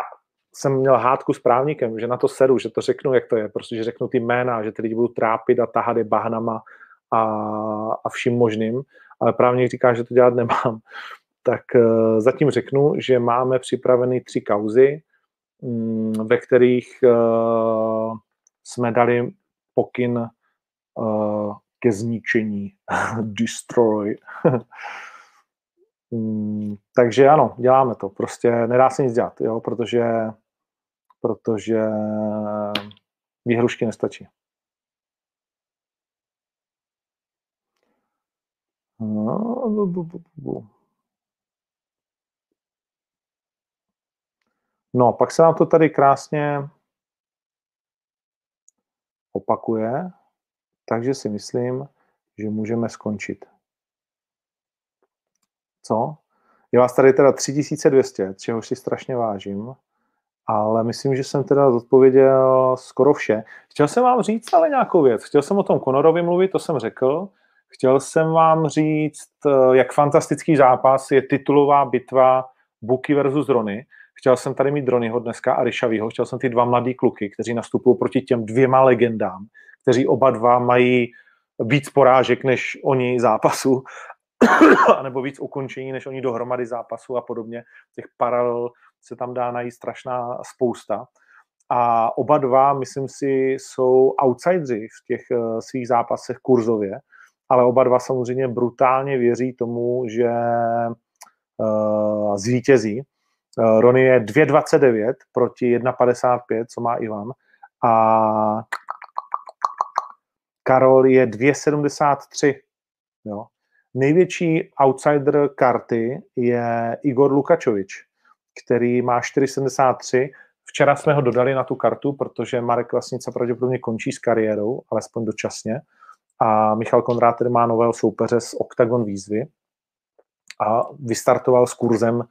jsem měl hádku s právníkem, že na to seru, že to řeknu, jak to je, protože řeknu ty jména, že ty lidi budou trápit a tahat je bahnama a, a vším možným, ale právník říká, že to dělat nemám. Tak uh, zatím řeknu, že máme připraveny tři kauzy, um, ve kterých uh, jsme dali pokyn uh, ke zničení. Destroy. Mm, takže ano, děláme to. Prostě nedá se nic dělat, jo, protože, protože výhrušky nestačí. No, pak se nám to tady krásně opakuje. Takže si myslím, že můžeme skončit. Co? Je vás tady teda 3200, čehož si strašně vážím, ale myslím, že jsem teda odpověděl skoro vše. Chtěl jsem vám říct ale nějakou věc. Chtěl jsem o tom Conorovi mluvit, to jsem řekl. Chtěl jsem vám říct, jak fantastický zápas je titulová bitva Buky versus Drony. Chtěl jsem tady mít Dronyho dneska a Ryšavýho. Chtěl jsem ty dva mladý kluky, kteří nastupují proti těm dvěma legendám, kteří oba dva mají víc porážek než oni zápasu, nebo víc ukončení než oni dohromady zápasu a podobně. Těch paralel se tam dá najít strašná spousta. A oba dva, myslím si, jsou outsidři v těch uh, svých zápasech kurzově, ale oba dva samozřejmě brutálně věří tomu, že uh, zvítězí. Uh, Rony je 2,29 proti 1,55, co má Ivan. A Karol je 2,73. Jo. Největší outsider karty je Igor Lukačovič, který má 4,73. Včera jsme ho dodali na tu kartu, protože Marek Vlastnica pravděpodobně končí s kariérou, alespoň dočasně. A Michal Konrád tedy má nového soupeře z Octagon výzvy a vystartoval s kurzem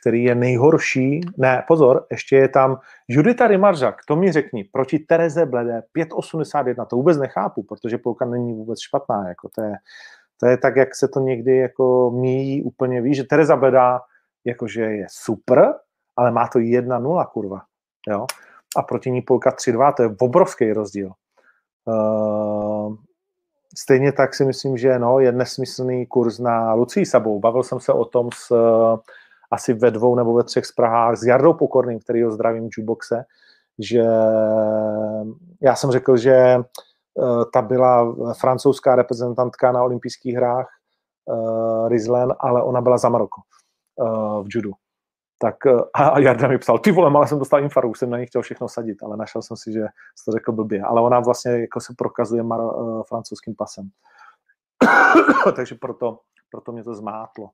který je nejhorší. Ne, pozor, ještě je tam Judita Rimaržak, to mi řekni, proti Tereze Bledé 5,81, to vůbec nechápu, protože polka není vůbec špatná, jako to je, to je tak, jak se to někdy jako míjí úplně, víš, že Tereza Bledá jakože je super, ale má to 1-0, kurva, jo, a proti ní polka 3-2, to je obrovský rozdíl. Uh, stejně tak si myslím, že no, je nesmyslný kurz na Lucii Sabou. Bavil jsem se o tom s asi ve dvou nebo ve třech zprahách s Jardou Pokorným, který ho zdravím v jukeboxe, že já jsem řekl, že eh, ta byla francouzská reprezentantka na olympijských hrách uh, Rizlen, ale ona byla za Maroko uh, v judu. Tak a Jarda mi psal, ty vole, ale jsem dostal infarkt, už jsem na ní chtěl všechno sadit, ale našel jsem si, že jsi to řekl blbě. Ale ona vlastně jako se prokazuje mar, uh, francouzským pasem. Takže proto, proto mě to zmátlo.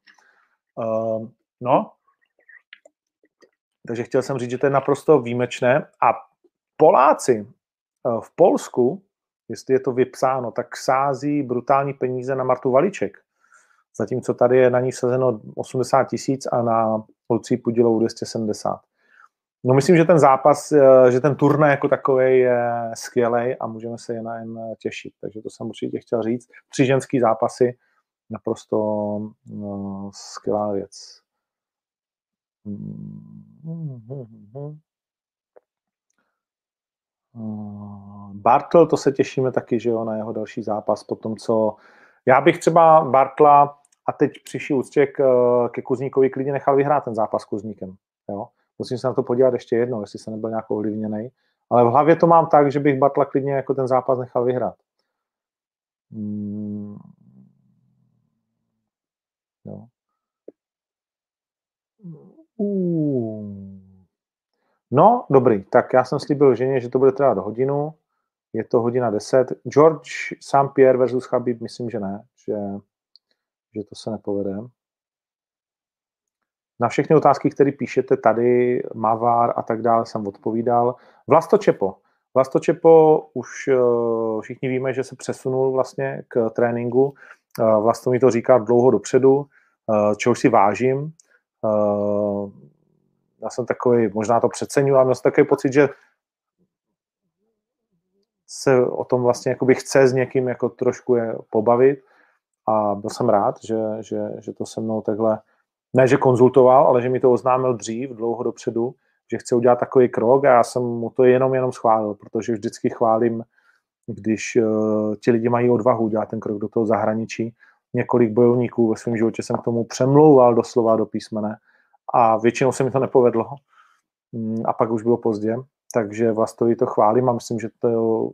Uh, No, takže chtěl jsem říct, že to je naprosto výjimečné a Poláci v Polsku, jestli je to vypsáno, tak sází brutální peníze na Martu Valiček. Zatímco tady je na ní sazeno 80 tisíc a na Lucí Pudilou 270. No myslím, že ten zápas, eh, že ten turnaj jako takový je skvělý a můžeme se jen jen těšit. Takže to jsem určitě chtěl říct. Tři ženský zápasy, naprosto no, skvělá věc. Bartl, to se těšíme taky, že jo, na jeho další zápas, po tom, co... Já bych třeba Bartla, a teď přišel úctě k, ke Kuzníkovi, klidně nechal vyhrát ten zápas s Kuzníkem, jo. Musím se na to podívat ještě jednou, jestli se nebyl nějak ovlivněný. Ale v hlavě to mám tak, že bych Bartla klidně jako ten zápas nechal vyhrát. Hmm. Jo. Uh. No, dobrý. Tak já jsem slíbil ženě, že to bude trvat hodinu. Je to hodina 10. George St. Pierre versus Chabib, myslím, že ne. Že, že to se nepovede. Na všechny otázky, které píšete tady, Mavar a tak dále, jsem odpovídal. Vlasto Čepo. Vlasto Čepo už uh, všichni víme, že se přesunul vlastně k tréninku. Uh, Vlasto mi to říká dlouho dopředu, uh, čehož si vážím. Já jsem takový, možná to přeceňuji, ale měl jsem takový pocit, že se o tom vlastně jakoby chce s někým jako trošku je pobavit a byl jsem rád, že, že, že to se mnou takhle ne, že konzultoval, ale že mi to oznámil dřív, dlouho dopředu, že chce udělat takový krok a já jsem mu to jenom jenom schválil, protože vždycky chválím, když uh, ti lidi mají odvahu dělat ten krok do toho zahraničí. Několik bojovníků ve svém životě jsem k tomu přemlouval doslova do písmene a většinou se mi to nepovedlo. Mm, a pak už bylo pozdě, takže vlastně to chválím a myslím, že to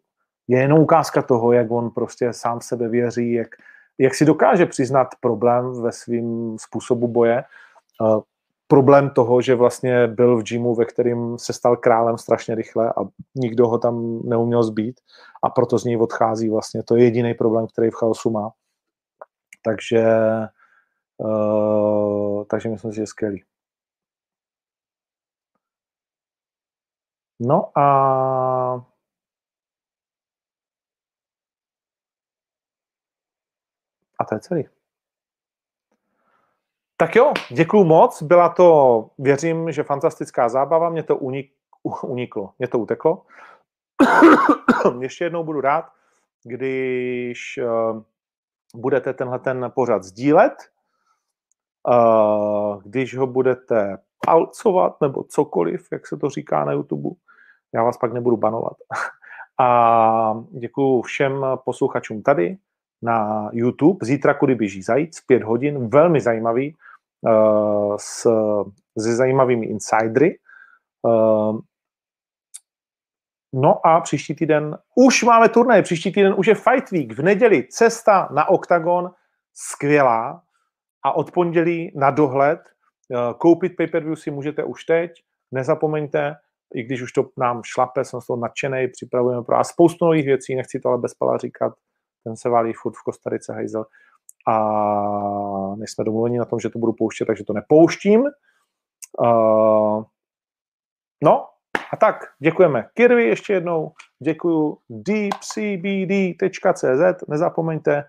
je jenom ukázka toho, jak on prostě sám sebe věří, jak, jak si dokáže přiznat problém ve svém způsobu boje. Problém toho, že vlastně byl v gymu, ve kterým se stal králem strašně rychle a nikdo ho tam neuměl zbít a proto z něj odchází vlastně. To je jediný problém, který v chaosu má. Takže, uh, takže myslím si, že je skvělý. No a A to je celý. Tak jo, děkuju moc. Byla to, věřím, že fantastická zábava. Mě to unik, uniklo, mě to uteklo. Ještě jednou budu rád, když uh, budete tenhle ten pořad sdílet, když ho budete palcovat nebo cokoliv, jak se to říká na YouTube. Já vás pak nebudu banovat. A děkuji všem posluchačům tady na YouTube. Zítra kudy běží zajíc, pět hodin, velmi zajímavý, uh, s, se zajímavými insidery. No a příští týden už máme turnaj, příští týden už je Fight Week, v neděli cesta na OKTAGON, skvělá. A od pondělí na dohled uh, koupit pay-per-view si můžete už teď, nezapomeňte, i když už to nám šlape, jsem z toho nadšený, připravujeme pro a spoustu nových věcí, nechci to ale bez pala říkat, ten se válí furt v Kostarice hajzel. A nejsme domluveni na tom, že to budu pouštět, takže to nepouštím. Uh, no a tak, děkujeme Kirvi ještě jednou, děkuju deepcbd.cz, nezapomeňte,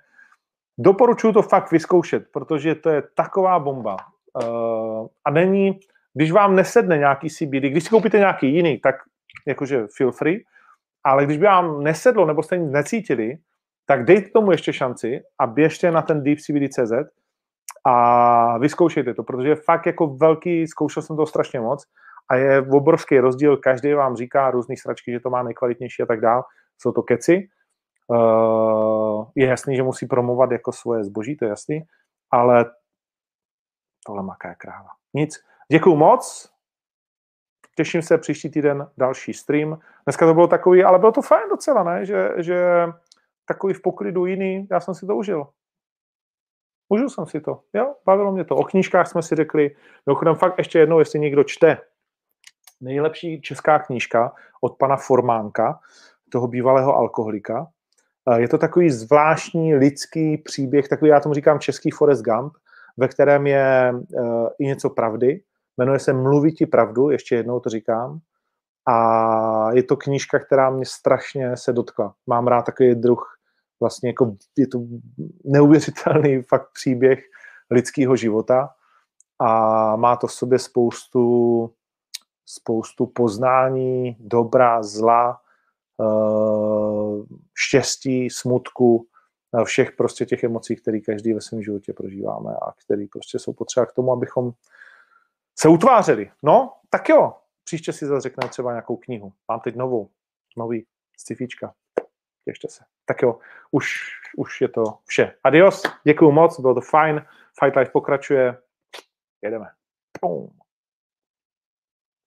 doporučuji to fakt vyzkoušet, protože to je taková bomba. Uh, a není, když vám nesedne nějaký CBD, když si koupíte nějaký jiný, tak jakože feel free, ale když by vám nesedlo nebo jste nic necítili, tak dejte tomu ještě šanci a běžte na ten deepcbd.cz a vyzkoušejte to, protože je fakt jako velký, zkoušel jsem to strašně moc a je obrovský rozdíl, každý vám říká různý sračky, že to má nejkvalitnější a tak dál, jsou to keci. Uh, je jasný, že musí promovat jako svoje zboží, to je jasný, ale tohle maká kráva. Nic. Děkuju moc, těším se příští týden další stream. Dneska to bylo takový, ale bylo to fajn docela, ne? Že, že takový v poklidu jiný, já jsem si to užil. Užil jsem si to, jo, bavilo mě to. O knížkách jsme si řekli, mimochodem fakt ještě jednou, jestli někdo čte, nejlepší česká knížka od pana Formánka, toho bývalého alkoholika. Eh, je to takový zvláštní lidský příběh, takový, já tomu říkám český Forest Gump, ve kterém je uh, i něco pravdy. Jmenuje se Mluvit ti pravdu, ještě jednou to říkám. A je to knížka, která mě strašně se dotkla. Mám rád takový druh, vlastně jako je to neuvěřitelný fakt příběh lidského života a má to v sobě spoustu, spoustu poznání, dobra, zla, eh, štěstí, smutku, všech prostě těch emocí, které každý ve svém životě prožíváme a které prostě jsou potřeba k tomu, abychom se utvářeli. No, tak jo, příště si zase řekneme třeba nějakou knihu. Mám teď novou, nový sci-fička. Těšte se. Tak jo, už, už je to vše. Adios, děkuju moc, bylo to fajn. Fight Life pokračuje. Jedeme. Boom.